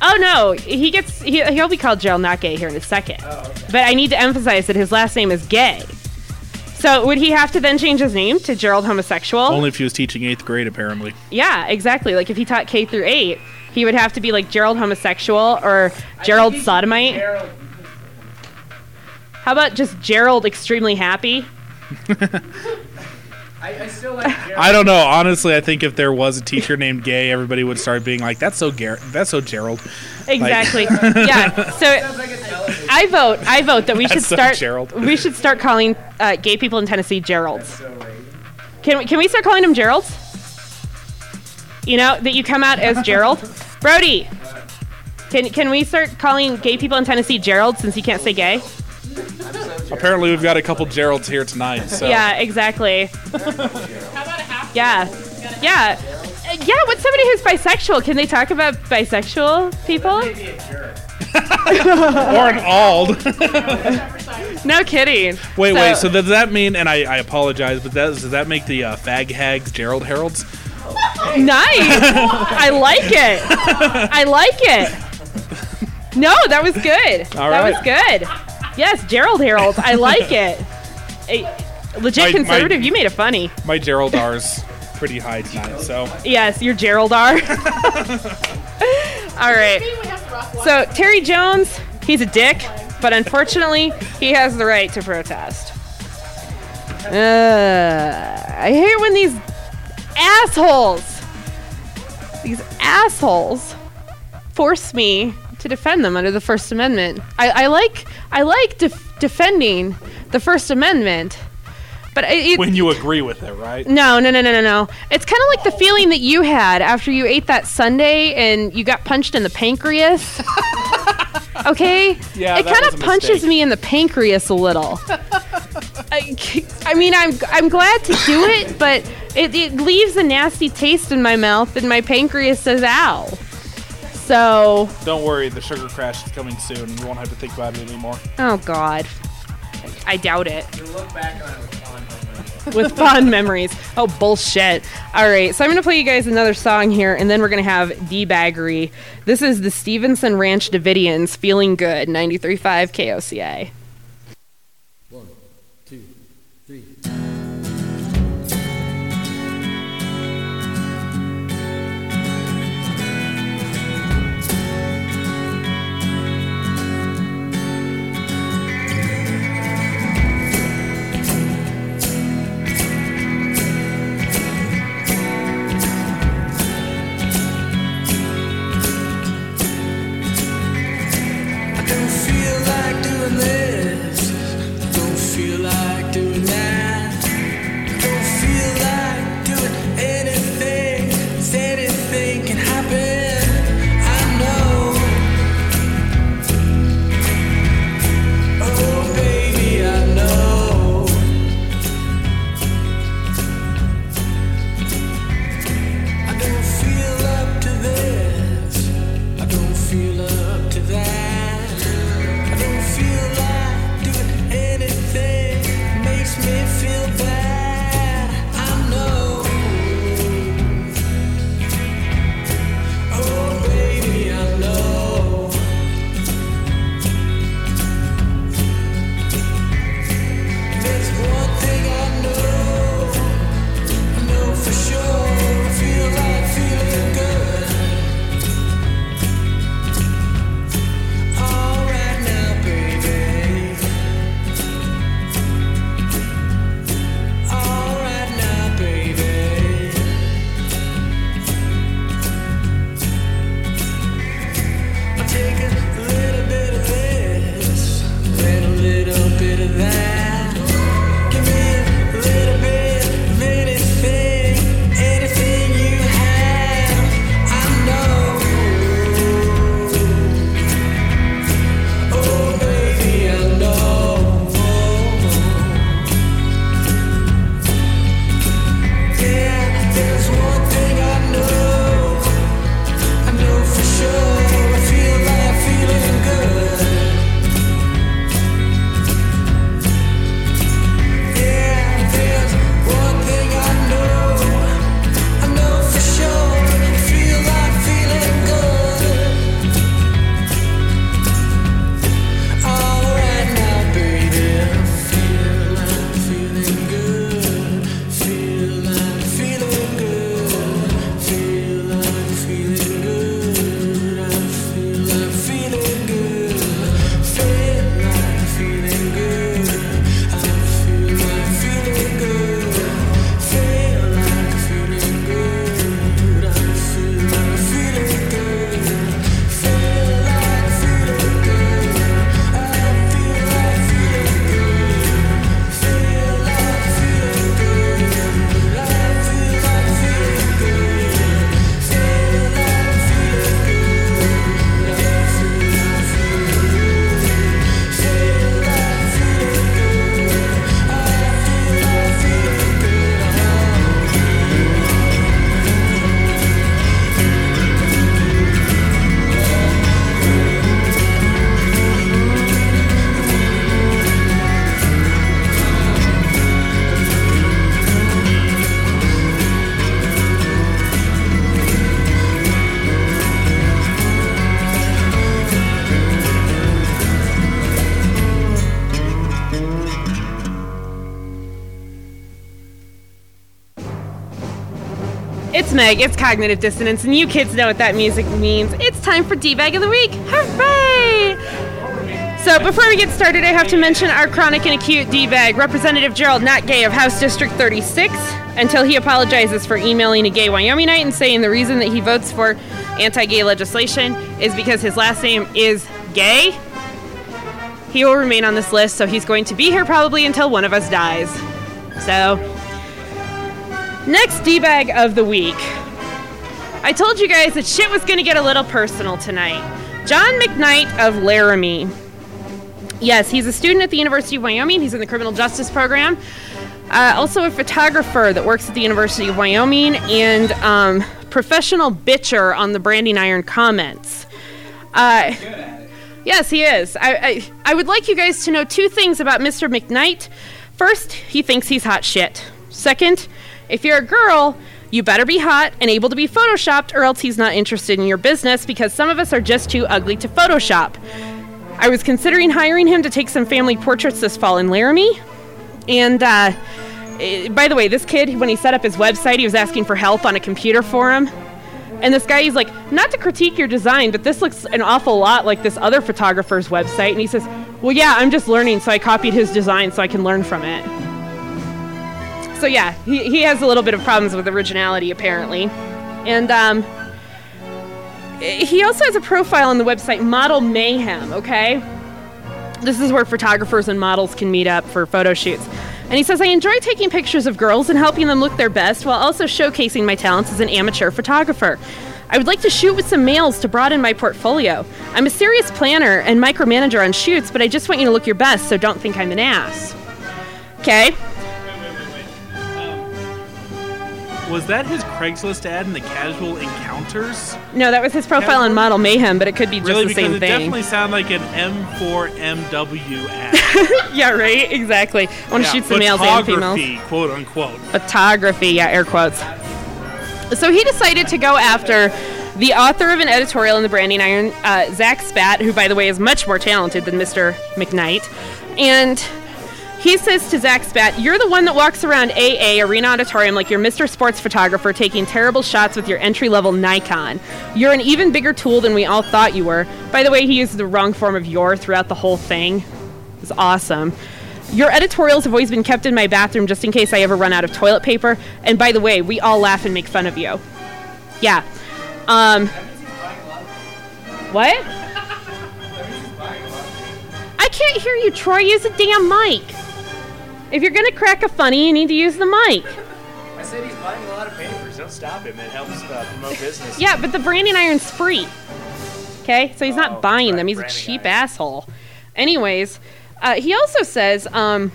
Oh no, he gets he, he'll be called Gerald not Gay here in a second. Oh, but I need to emphasize that his last name is Gay. So would he have to then change his name to Gerald Homosexual? only if he was teaching eighth grade, apparently. yeah, exactly. Like if he taught K through eight, he would have to be like Gerald Homosexual or Gerald Sodomite. How about just Gerald Extremely Happy? I, I still like Gerald. I don't know. Honestly, I think if there was a teacher named Gay, everybody would start being like, "That's so Gar- That's so Gerald." Like- Exactly. yeah. So I vote. I vote that we That's should so start. Gerald. We should start calling uh, gay people in Tennessee Geralds. Can we, can we start calling them Geralds? You know that you come out as Gerald, Brody. Can can we start calling gay people in Tennessee Gerald since you can't say gay? Apparently, we've got a couple Geralds here tonight. So Yeah, exactly. Yeah, yeah, yeah. What's somebody who's bisexual? Can they talk about bisexual people? or an ald. no kidding. wait, wait. So does that mean? And I, I apologize, but that, does that make the uh, fag hags Gerald Heralds? Nice. I like it. I like it. No, that was good. All that right. was good. Yes, Gerald Harold. I like it. A legit My- conservative. my- you made it funny. My Gerald R's pretty high tonight. So Yes, you're Gerald R. All right. So Terry Jones, he's a dick, but unfortunately, he has the right to protest. Uh, I hate when these assholes, these assholes, force me to defend them under the First Amendment. I, I like, I like def- defending the First Amendment, but it, it, when you agree with it, right? no, no, no, no, no, no. It's kind of like the feeling that you had after you ate that Sunday and you got punched in the pancreas. okay? Yeah, It kind of punches mistake. me in the pancreas a little. I, I mean, I'm I'm glad to do it, but it, it leaves a nasty taste in my mouth, and my pancreas says "ow." So, Don't worry, the sugar crash is coming soon. You won't have to think about it anymore. oh God, I doubt it. You look back on it with fond memories. with fond memories. Oh bullshit! All right, so I'm gonna play you guys another song here, and then we're gonna have debaggery. This is the Stevenson Ranch Davidians, "Feeling Good," 93.5 KOCA. One, two, three. Meg, it's Cognitive Dissonance, and you kids know what that music means. It's time for D-Bag of the Week. Hooray! So before we get started, I have to mention our chronic and acute D-Bag, Representative Gerald Not Gay of House District 36, until he apologizes for emailing a gay Wyomingite and saying the reason that he votes for anti-gay legislation is because his last name is gay. He will remain on this list, so he's going to be here probably until one of us dies. So, next D-Bag of the week. I told you guys that shit was going to get a little personal tonight. John McKnight of Laramie. Yes, he's a student at the University of Wyoming. He's in the criminal justice program. Uh, also, a photographer that works at the University of Wyoming and um, professional bitcher on the Branding Iron comments. Uh, yes, he is. I, I, I would like you guys to know two things about Mr. McKnight. First, he thinks he's hot shit. Second, if you're a girl, you better be hot and able to be photoshopped, or else he's not interested in your business because some of us are just too ugly to Photoshop. I was considering hiring him to take some family portraits this fall in Laramie. And, uh, eh, by the way, this kid, when he set up his website, he was asking for help on a computer for him. And this guy, he's like, not to critique your design, but this looks an awful lot like this other photographer's website. And he says, well, yeah, I'm just learning, so I copied his design so I can learn from it. So, yeah, he, he has a little bit of problems with originality, apparently. And, um, he also has a profile on the website Model Mayhem, okay? This is where photographers and models can meet up for photo shoots. And he says, I enjoy taking pictures of girls and helping them look their best while also showcasing my talents as an amateur photographer. I would like to shoot with some males to broaden my portfolio. I'm a serious planner and micromanager on shoots, but I just want you to look your best, so don't think I'm an ass. Okay? Was that his Craigslist ad in the casual encounters? No, that was his profile on Model Mayhem, but it could be just really, the same it thing. definitely sounded like an M4MW ad. yeah, right? Exactly. I want to Yeah, shoot some males and females. photography, quote unquote. photography, yeah, air quotes. So he decided to go after the author of an editorial in the Branding Iron, uh, Zach Spat, who, by the way, is much more talented than Mr. McKnight. And he says to Zach Spat, You're the one that walks around AA, Arena Auditorium, like you're Mr. Sports Photographer, taking terrible shots with your entry level Nikon. You're an even bigger tool than we all thought you were. By the way, he used the wrong form of your throughout the whole thing. It was awesome. Your editorials have always been kept in my bathroom just in case I ever run out of toilet paper. And by the way, we all laugh and make fun of you. Yeah. Um. What? I can't hear you, Troy. Use a damn mic. If you're gonna crack a funny, you need to use the mic. I said he's buying a lot of papers. Don't stop him. It helps uh, promote business. Yeah, but the branding iron's free. Okay, so he's not Oh, buying right, them. He's a cheap asshole. Anyways, uh, he also says um,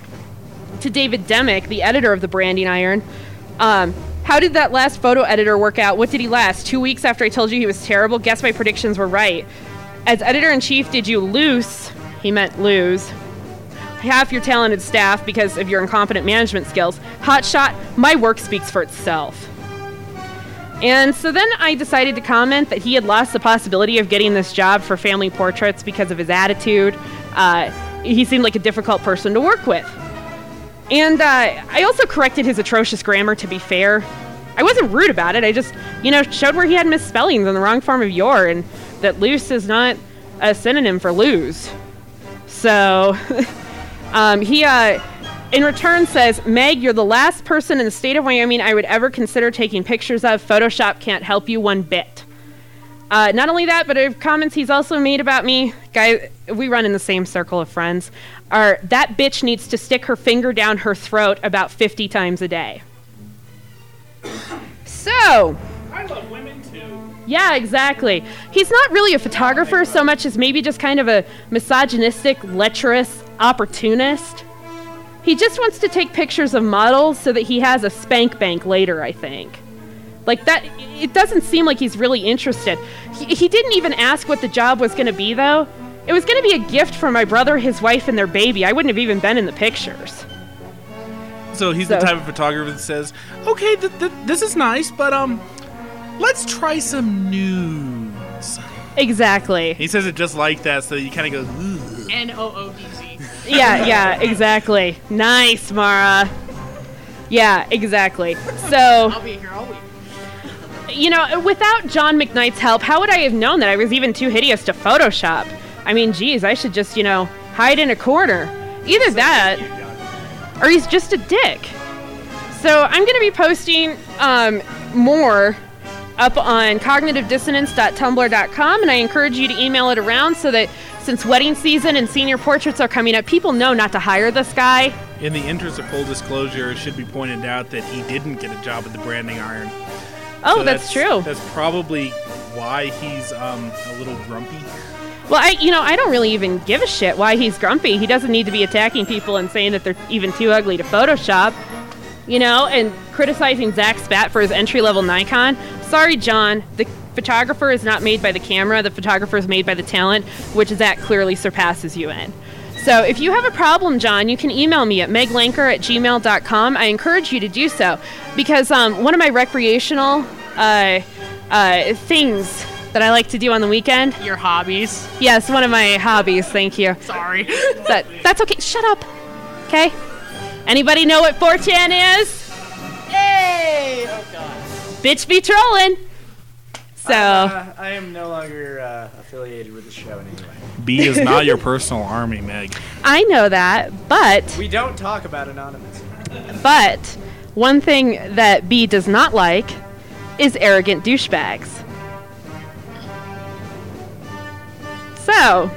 to David Demick, the editor of the Branding Iron, um, how did that last photo editor work out? What did he last? Two weeks after I told you he was terrible? Guess my predictions were right. As editor in chief, did you lose? He meant lose. Half your talented staff because of your incompetent management skills. Hotshot, my work speaks for itself. And so then I decided to comment that he had lost the possibility of getting this job for family portraits because of his attitude. Uh, he seemed like a difficult person to work with. And uh, I also corrected his atrocious grammar, to be fair. I wasn't rude about it. I just, you know, showed where he had misspellings in the wrong form of your and that loose is not a synonym for lose. So um, he, uh, in return, says, Meg, you're the last person in the state of Wyoming I would ever consider taking pictures of. Photoshop can't help you one bit. Uh, not only that, but comments he's also made about me, guys, we run in the same circle of friends, are that bitch needs to stick her finger down her throat about 50 times a day. So, I love women too. yeah, exactly. He's not really a photographer so much as maybe just kind of a misogynistic, lecherous opportunist. He just wants to take pictures of models so that he has a spank bank later, I think. Like that, it doesn't seem like he's really interested. He, he didn't even ask what the job was going to be, though. It was going to be a gift for my brother, his wife, and their baby. I wouldn't have even been in the pictures. So he's the type of photographer that says, "Okay, th- th- this is nice, but um, let's try some nudes." Exactly. He says it just like that, so you kind of go, Ugh. N O O D Z. yeah, yeah, exactly. Nice, Mara. Yeah, exactly. So, I'll be here all week. you know, without John McKnight's help, how would I have known that I was even too hideous to Photoshop? I mean, geez, I should just, you know, hide in a corner. Either that, or he's just a dick. So I'm going to be posting um, more up on cognitive-dissonance.tumblr.com, and I encourage you to email it around so that since wedding season and senior portraits are coming up, people know not to hire this guy. In the interest of full disclosure, it should be pointed out that he didn't get a job at the branding iron. Oh, So that's true. That's probably why he's um, a little grumpy. Well, I, you know, I don't really even give a shit why he's grumpy. He doesn't need to be attacking people and saying that they're even too ugly to Photoshop, you know, and criticizing Zach Spat for his entry level Nikon. Sorry, John. The photographer is not made by the camera. The photographer is made by the talent, which Zach clearly surpasses you in. So if you have a problem, John, you can email me at meglanker at gmail.com. I encourage you to do so because um, one of my recreational uh, uh, things that I like to do on the weekend. Your hobbies. Yes, one of my hobbies. Thank you. Sorry. That, that's okay. Shut up. Okay? Anybody know what 4chan is? Hey! Oh, God. Bitch be trolling. So. Uh, I am no longer uh, affiliated with the show in any way. B is not your personal army, Meg. I know that, but We don't talk about anonymous. but one thing that B does not like is arrogant douchebags. So,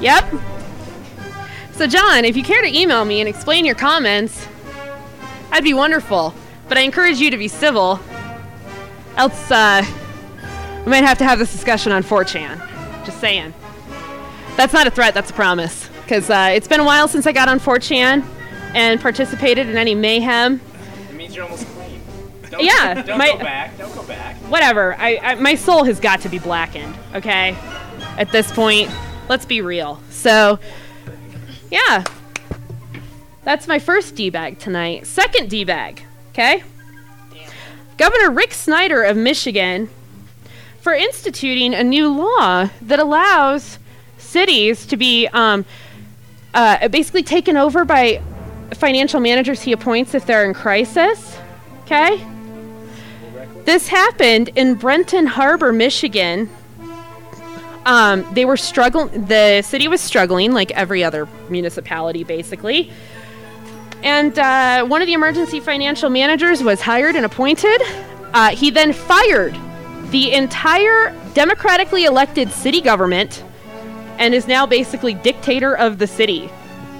yep. So John, if you care to email me and explain your comments, I'd be wonderful. But I encourage you to be civil. Else, uh, we might have to have this discussion on 4chan. Just saying. That's not a threat, that's a promise. Because uh, it's been a while since I got on 4chan and participated in any mayhem. It means you're almost clean. Don't, Yeah, Don't my- go back. Don't go back. Whatever. I, I my soul has got to be blackened. Okay. At this point, let's be real. So, yeah. That's my first D bag tonight. Second D bag. Okay. Governor Rick Snyder of Michigan for instituting a new law that allows cities to be um, uh, basically taken over by financial managers he appoints if they're in crisis. Okay? This happened in Brenton Harbor, Michigan. Um, they were struggling, the city was struggling like every other municipality, basically. And uh, one of the emergency financial managers was hired and appointed. Uh, he then fired the entire democratically elected city government and is now basically dictator of the city.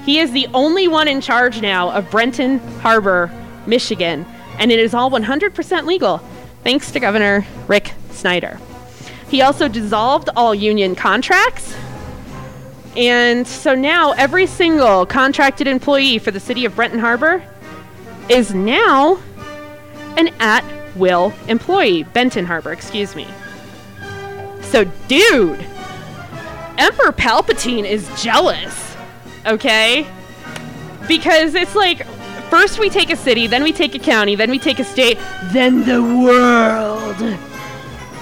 He is the only one in charge now of Brenton Harbor, Michigan, and it is all 100% legal thanks to Governor Rick Snyder. He also dissolved all union contracts. And so now every single contracted employee for the city of Brenton Harbor is now an at will employee. Benton Harbor, excuse me. So, dude, Emperor Palpatine is jealous, okay? Because it's like, first we take a city, then we take a county, then we take a state, then the world.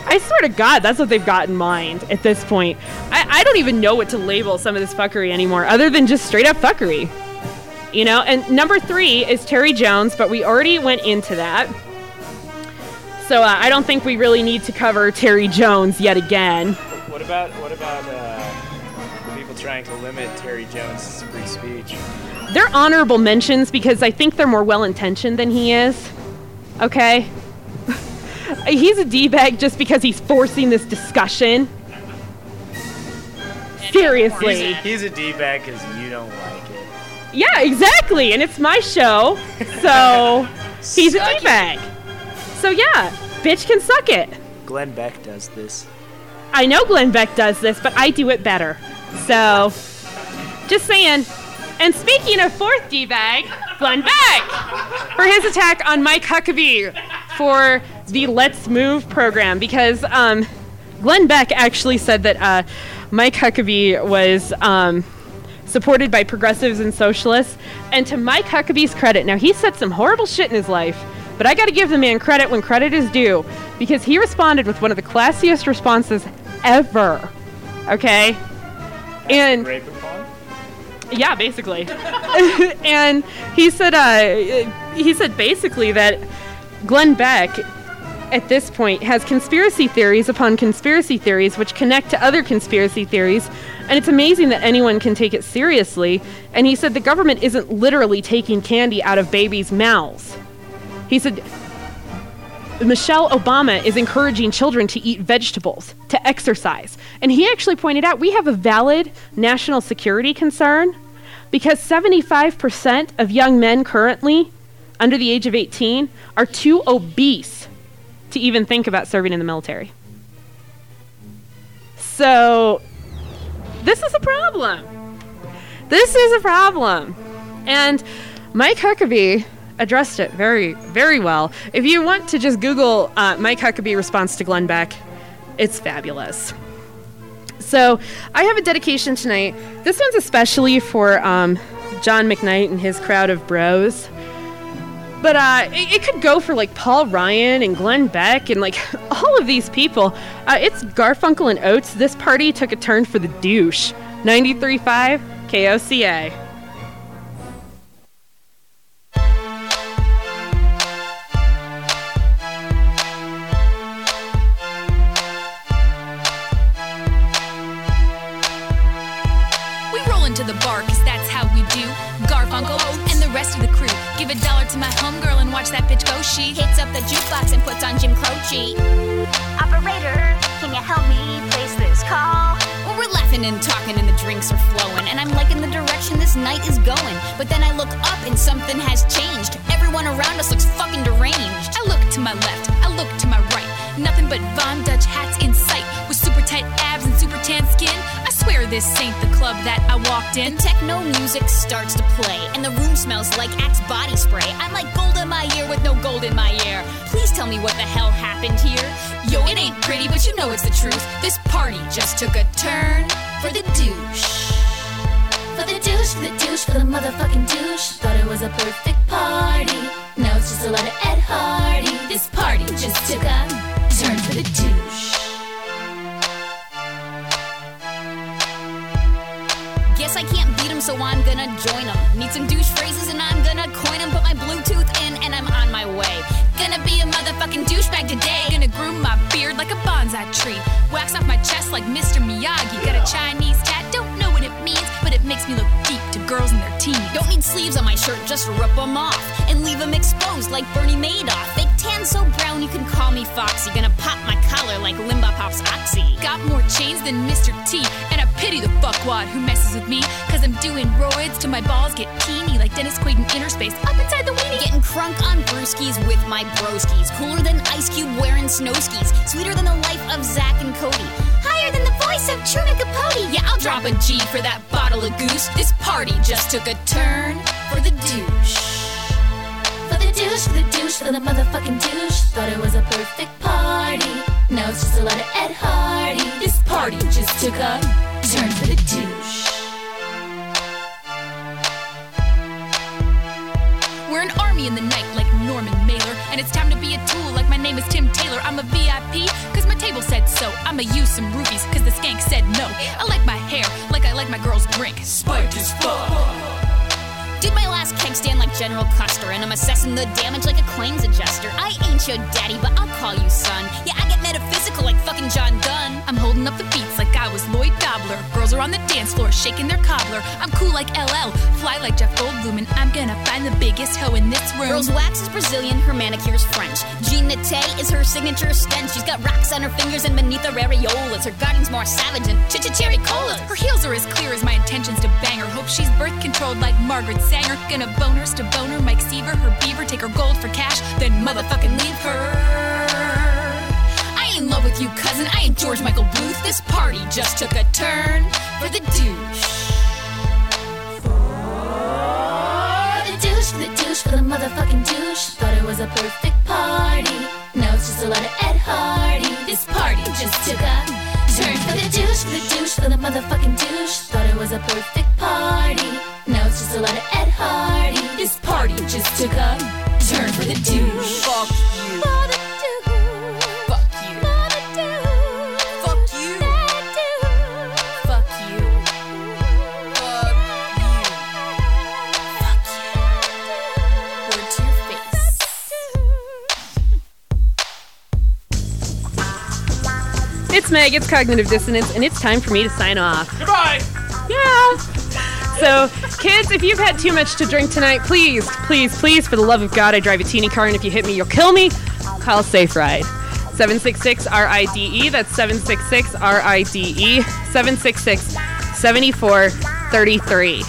I swear to God, that's what they've got in mind at this point. I, I don't even know what to label some of this fuckery anymore, other than just straight up fuckery. You know, and number three is Terry Jones, but we already went into that. So uh, I don't think we really need to cover Terry Jones yet again. What about what about uh, the people trying to limit Terry Jones' free speech? They're honorable mentions because I think they're more well intentioned than he is. Okay? He's a D bag just because he's forcing this discussion. Seriously. He's, he's a d-bag because you don't like it. Yeah, exactly. And it's my show. So he's a D bag. So yeah, bitch can suck it. Glenn Beck does this. I know Glenn Beck does this, but I do it better. So, just saying. And speaking of fourth D bag, Glenn Beck for his attack on Mike Huckabee for the Let's Move program because um, Glenn Beck actually said that uh, Mike Huckabee was um, supported by progressives and socialists. And to Mike Huckabee's credit, now he said some horrible shit in his life, but I got to give the man credit when credit is due because he responded with one of the classiest responses ever. Okay? And Rape upon? Yeah, basically. and he said, uh, he said basically that Glenn Beck at this point has conspiracy theories upon conspiracy theories which connect to other conspiracy theories and it's amazing that anyone can take it seriously and he said the government isn't literally taking candy out of babies' mouths he said Michelle Obama is encouraging children to eat vegetables, to exercise. And he actually pointed out we have a valid national security concern because 75% of young men currently under the age of 18 are too obese to even think about serving in the military. So, this is a problem. This is a problem. And Mike Huckabee addressed it very, very well. If you want to just Google uh, Mike Huckabee response to Glenn Beck, it's fabulous. So I have a dedication tonight. This one's especially for um, John McKnight and his crowd of bros. But uh, it, it could go for like Paul Ryan and Glenn Beck and like all of these people. Uh, it's Garfunkel and Oates. This party took a turn for the douche. 93.5 KOCA. Into the bar, cause that's how we do. Garfunkel and the rest of the crew. Give a dollar to my homegirl and watch that bitch go. She hits up the jukebox and puts on Jim Croce. Operator, can you help me place this call? Well, we're laughing and talking and the drinks are flowing. And I'm liking the direction this night is going. But then I look up and something has changed. Everyone around us looks fucking deranged. I look to my left, I look to my right. Nothing but Von Dutch hats in sight. With super tight abs and super tan skin. Swear this ain't the club that I walked in. The techno music starts to play, and the room smells like Axe body spray. I'm like gold in my ear with no gold in my ear. Please tell me what the hell happened here. Yo, it ain't pretty, but you know it's the truth. This party just took a turn for the douche. For the douche, for the douche, for the motherfucking douche. Thought it was a perfect party. Now it's just a lot of Ed Hardy. This party just took a turn for the douche. Guess I can't beat him, so I'm gonna join him. Need some douche phrases and I'm gonna coin them. Put my Bluetooth in and I'm on my way. Gonna be a motherfucking douchebag today. Gonna groom my beard like a bonsai tree. Wax off my chest like Mr. Miyagi. Got a Chinese tat, but it makes me look deep to girls in their teens. Don't need sleeves on my shirt, just rip them off and leave them exposed like Bernie Madoff. Fake tan so brown you can call me Foxy. Gonna pop my collar like Limbaugh pops Oxy. Got more chains than Mr. T, and I pity the fuckwad who messes with me. Cause I'm doing roids till my balls get teeny like Dennis Quaid in Innerspace up inside the weenie. Getting crunk on brewskis with my broskies. Cooler than Ice Cube wearing snow skis. Sweeter than the life of Zach and Cody. Higher than the voice of Truman Capote. Yeah, I'll drop a G for that bottle of goose. This party just took a turn for the douche. For the douche, for the douche, for the motherfucking douche. Thought it was a perfect party. Now it's just a lot of Ed Hardy. This party just took a turn for the douche. We're an army in the night like Norman Mailer, and it's time to be a tool like my name is Tim Taylor. I'm a VIP, cause my table said so. I'ma use some rubies, cause the skank said no. I like my hair like I like my girl's drink. Spike as fuck. Did my last keg stand like General Custer, and I'm assessing the damage like a claims adjuster. I ain't your daddy, but I'll call you son. Yeah, I get metaphysical like fucking John Donne. I'm holding up the beats like I was Lloyd Dobler. Girls are on the dance floor shaking their cobbler. I'm cool like LL, fly like Jeff Goldblum, and I'm gonna find the biggest hoe in this room. Girl's wax is Brazilian, her manicure's French. Jean Nate is her signature stench. She's got rocks on her fingers and beneath her areolas. Her guarding's more savage than cherry colas. Her heels are as clear as my intentions to bang her. Hope she's birth controlled like Margaret Sanger. Gonna boners to boner, Mike Seaver, her beaver, take her gold for cash, then motherfucking leave her. In love with you, cousin. I ain't George Michael Bluth. This party just took a turn for the douche. For the douche, for the douche, for the motherfucking douche. Thought it was a perfect party. Now it's just a lot of Ed Hardy. This party just took a turn for the douche, for the douche, for the motherfucking douche. Thought it was a perfect party. Now it's just a lot of Ed Hardy. This party just took a turn for the douche. Fuck you. It's Meg, it's Cognitive Dissonance, and it's time for me to sign off. Goodbye! Yeah! So, kids, if you've had too much to drink tonight, please, please, please, for the love of God, I drive a teeny car, and if you hit me, you'll kill me. Call Safe Ride. 766 RIDE, E. that's 766 RIDE, 766 7433.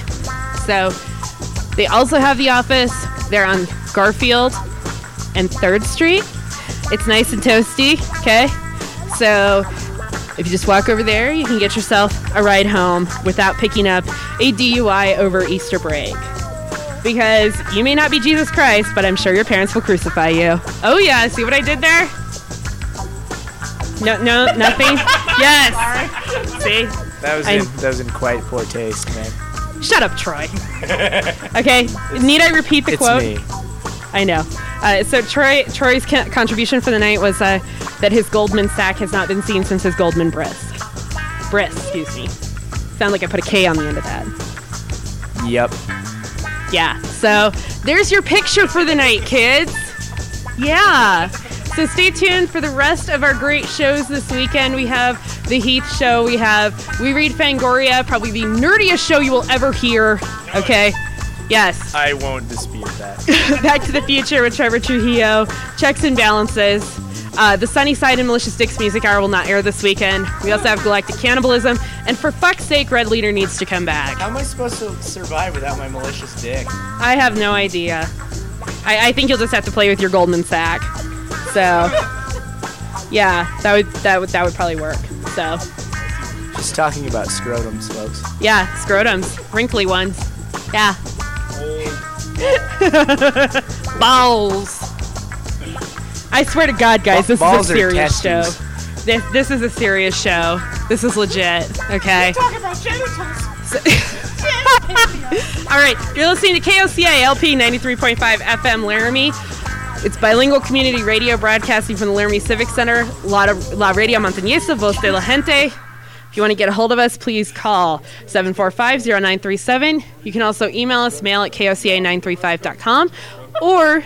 So, they also have the office. They're on Garfield and 3rd Street. It's nice and toasty, okay? So, if you just walk over there, you can get yourself a ride home without picking up a DUI over Easter break. Because you may not be Jesus Christ, but I'm sure your parents will crucify you. Oh, yeah, see what I did there? No, no, nothing? yes! See? That was in that was in quite poor taste, man. Shut up, Troy. Okay, need I repeat the It's quote? me. I know. Uh, so Troy Troy's co- contribution for the night was uh, that his Goldman sack has not been seen since his Goldman brisk. Brisk, excuse me. Sound like I put a K on the end of that. Yep. Yeah. So there's your picture for the night, kids. Yeah. So stay tuned for the rest of our great shows this weekend. We have the Heath show. We have We Read Fangoria, probably the nerdiest show you will ever hear. Okay. Yes. I won't dispute that. Back to the Future with Trevor Trujillo. Checks and balances. Uh, the Sunny Side and Malicious Dicks Music Hour will not air this weekend. We also have Galactic Cannibalism. And for fuck's sake, Red Leader needs to come back. How am I supposed to survive without my malicious dick? I have no idea. I, I think you'll just have to play with your Goldman sack. So, yeah, that would that would that would probably work. So, Just talking about scrotums, folks. yeah, scrotums, wrinkly ones. Yeah. Balls. I swear to God, guys, this Balls is or a serious show. testes? This this is a serious show. This is legit. Okay. Talk about genitals. All right, you're listening to KOCA LP 93.5 FM Laramie. It's bilingual community radio broadcasting from the Laramie Civic Center, La, La Radio Montañesa, Voz de la Gente. If you want to get a hold of us, please call 745-0937. You can also email us, mail at koca935.com, or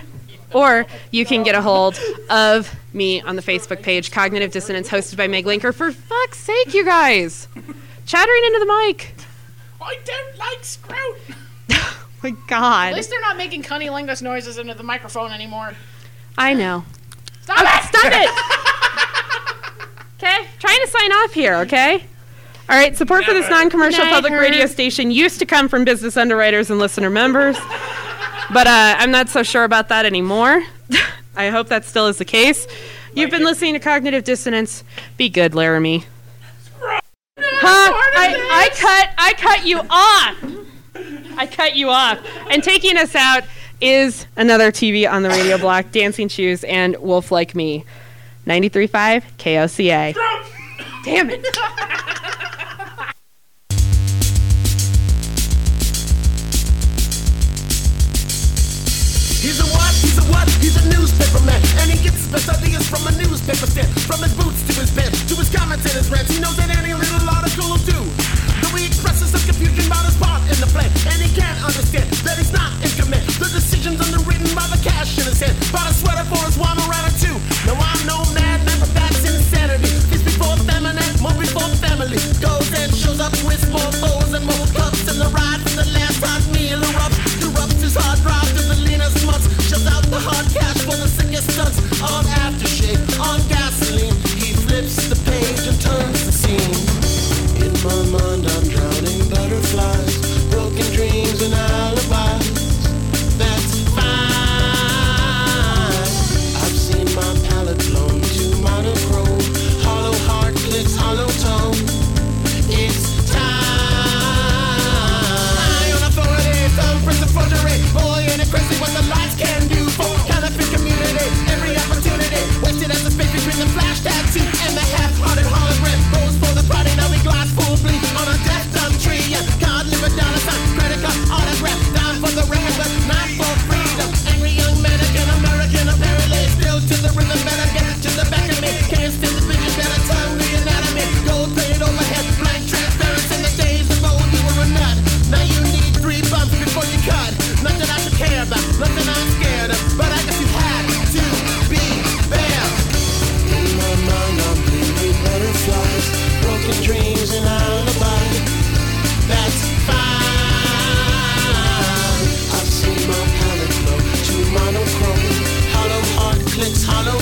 or you can get a hold of me on the Facebook page, Cognitive Dissonance, hosted by Meg Lanker. For fuck's sake, you guys! Chattering into the mic. I don't like scrote. Oh my God. At least they're not making cunnilingus noises into the microphone anymore. I know. Stop Oh, it! Stop it! Okay, trying to sign off here. Okay. All right. Support for this non-commercial public Herb. radio station used to come from business underwriters and listener members, but uh, I'm not so sure about that anymore. I hope that still is the case. You've been listening to Cognitive Dissonance. Be good, Laramie. Huh? I, I cut I cut you off. I cut you off. And taking us out is another TV on the radio block, Dancing Shoes and Wolf Like Me. 93.5 KOCA. Damn it. what? He's a a newspaper man. And he gets his best ideas from a newspaper stand. From his boots to his pen, to his comments and his rants. He knows that any little article will do. Though he expresses some confusion about his part in the plan. And he can't understand that he's not in command. The decision's underwritten by the cash in his hand. Bought a sweater for his wife around or two. No, I'm no madman, but that's insanity. It's before feminine, more before family. Goes and shows up with more foes and more cups. And the ride for the last hot meal erupts. Erupts his hard drive months. Out the hard cash for the sickest stunts. On aftershave, on gasoline. He flips the page and turns the scene. In my mind,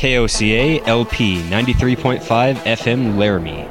KOCA LP 93.5 FM Laramie.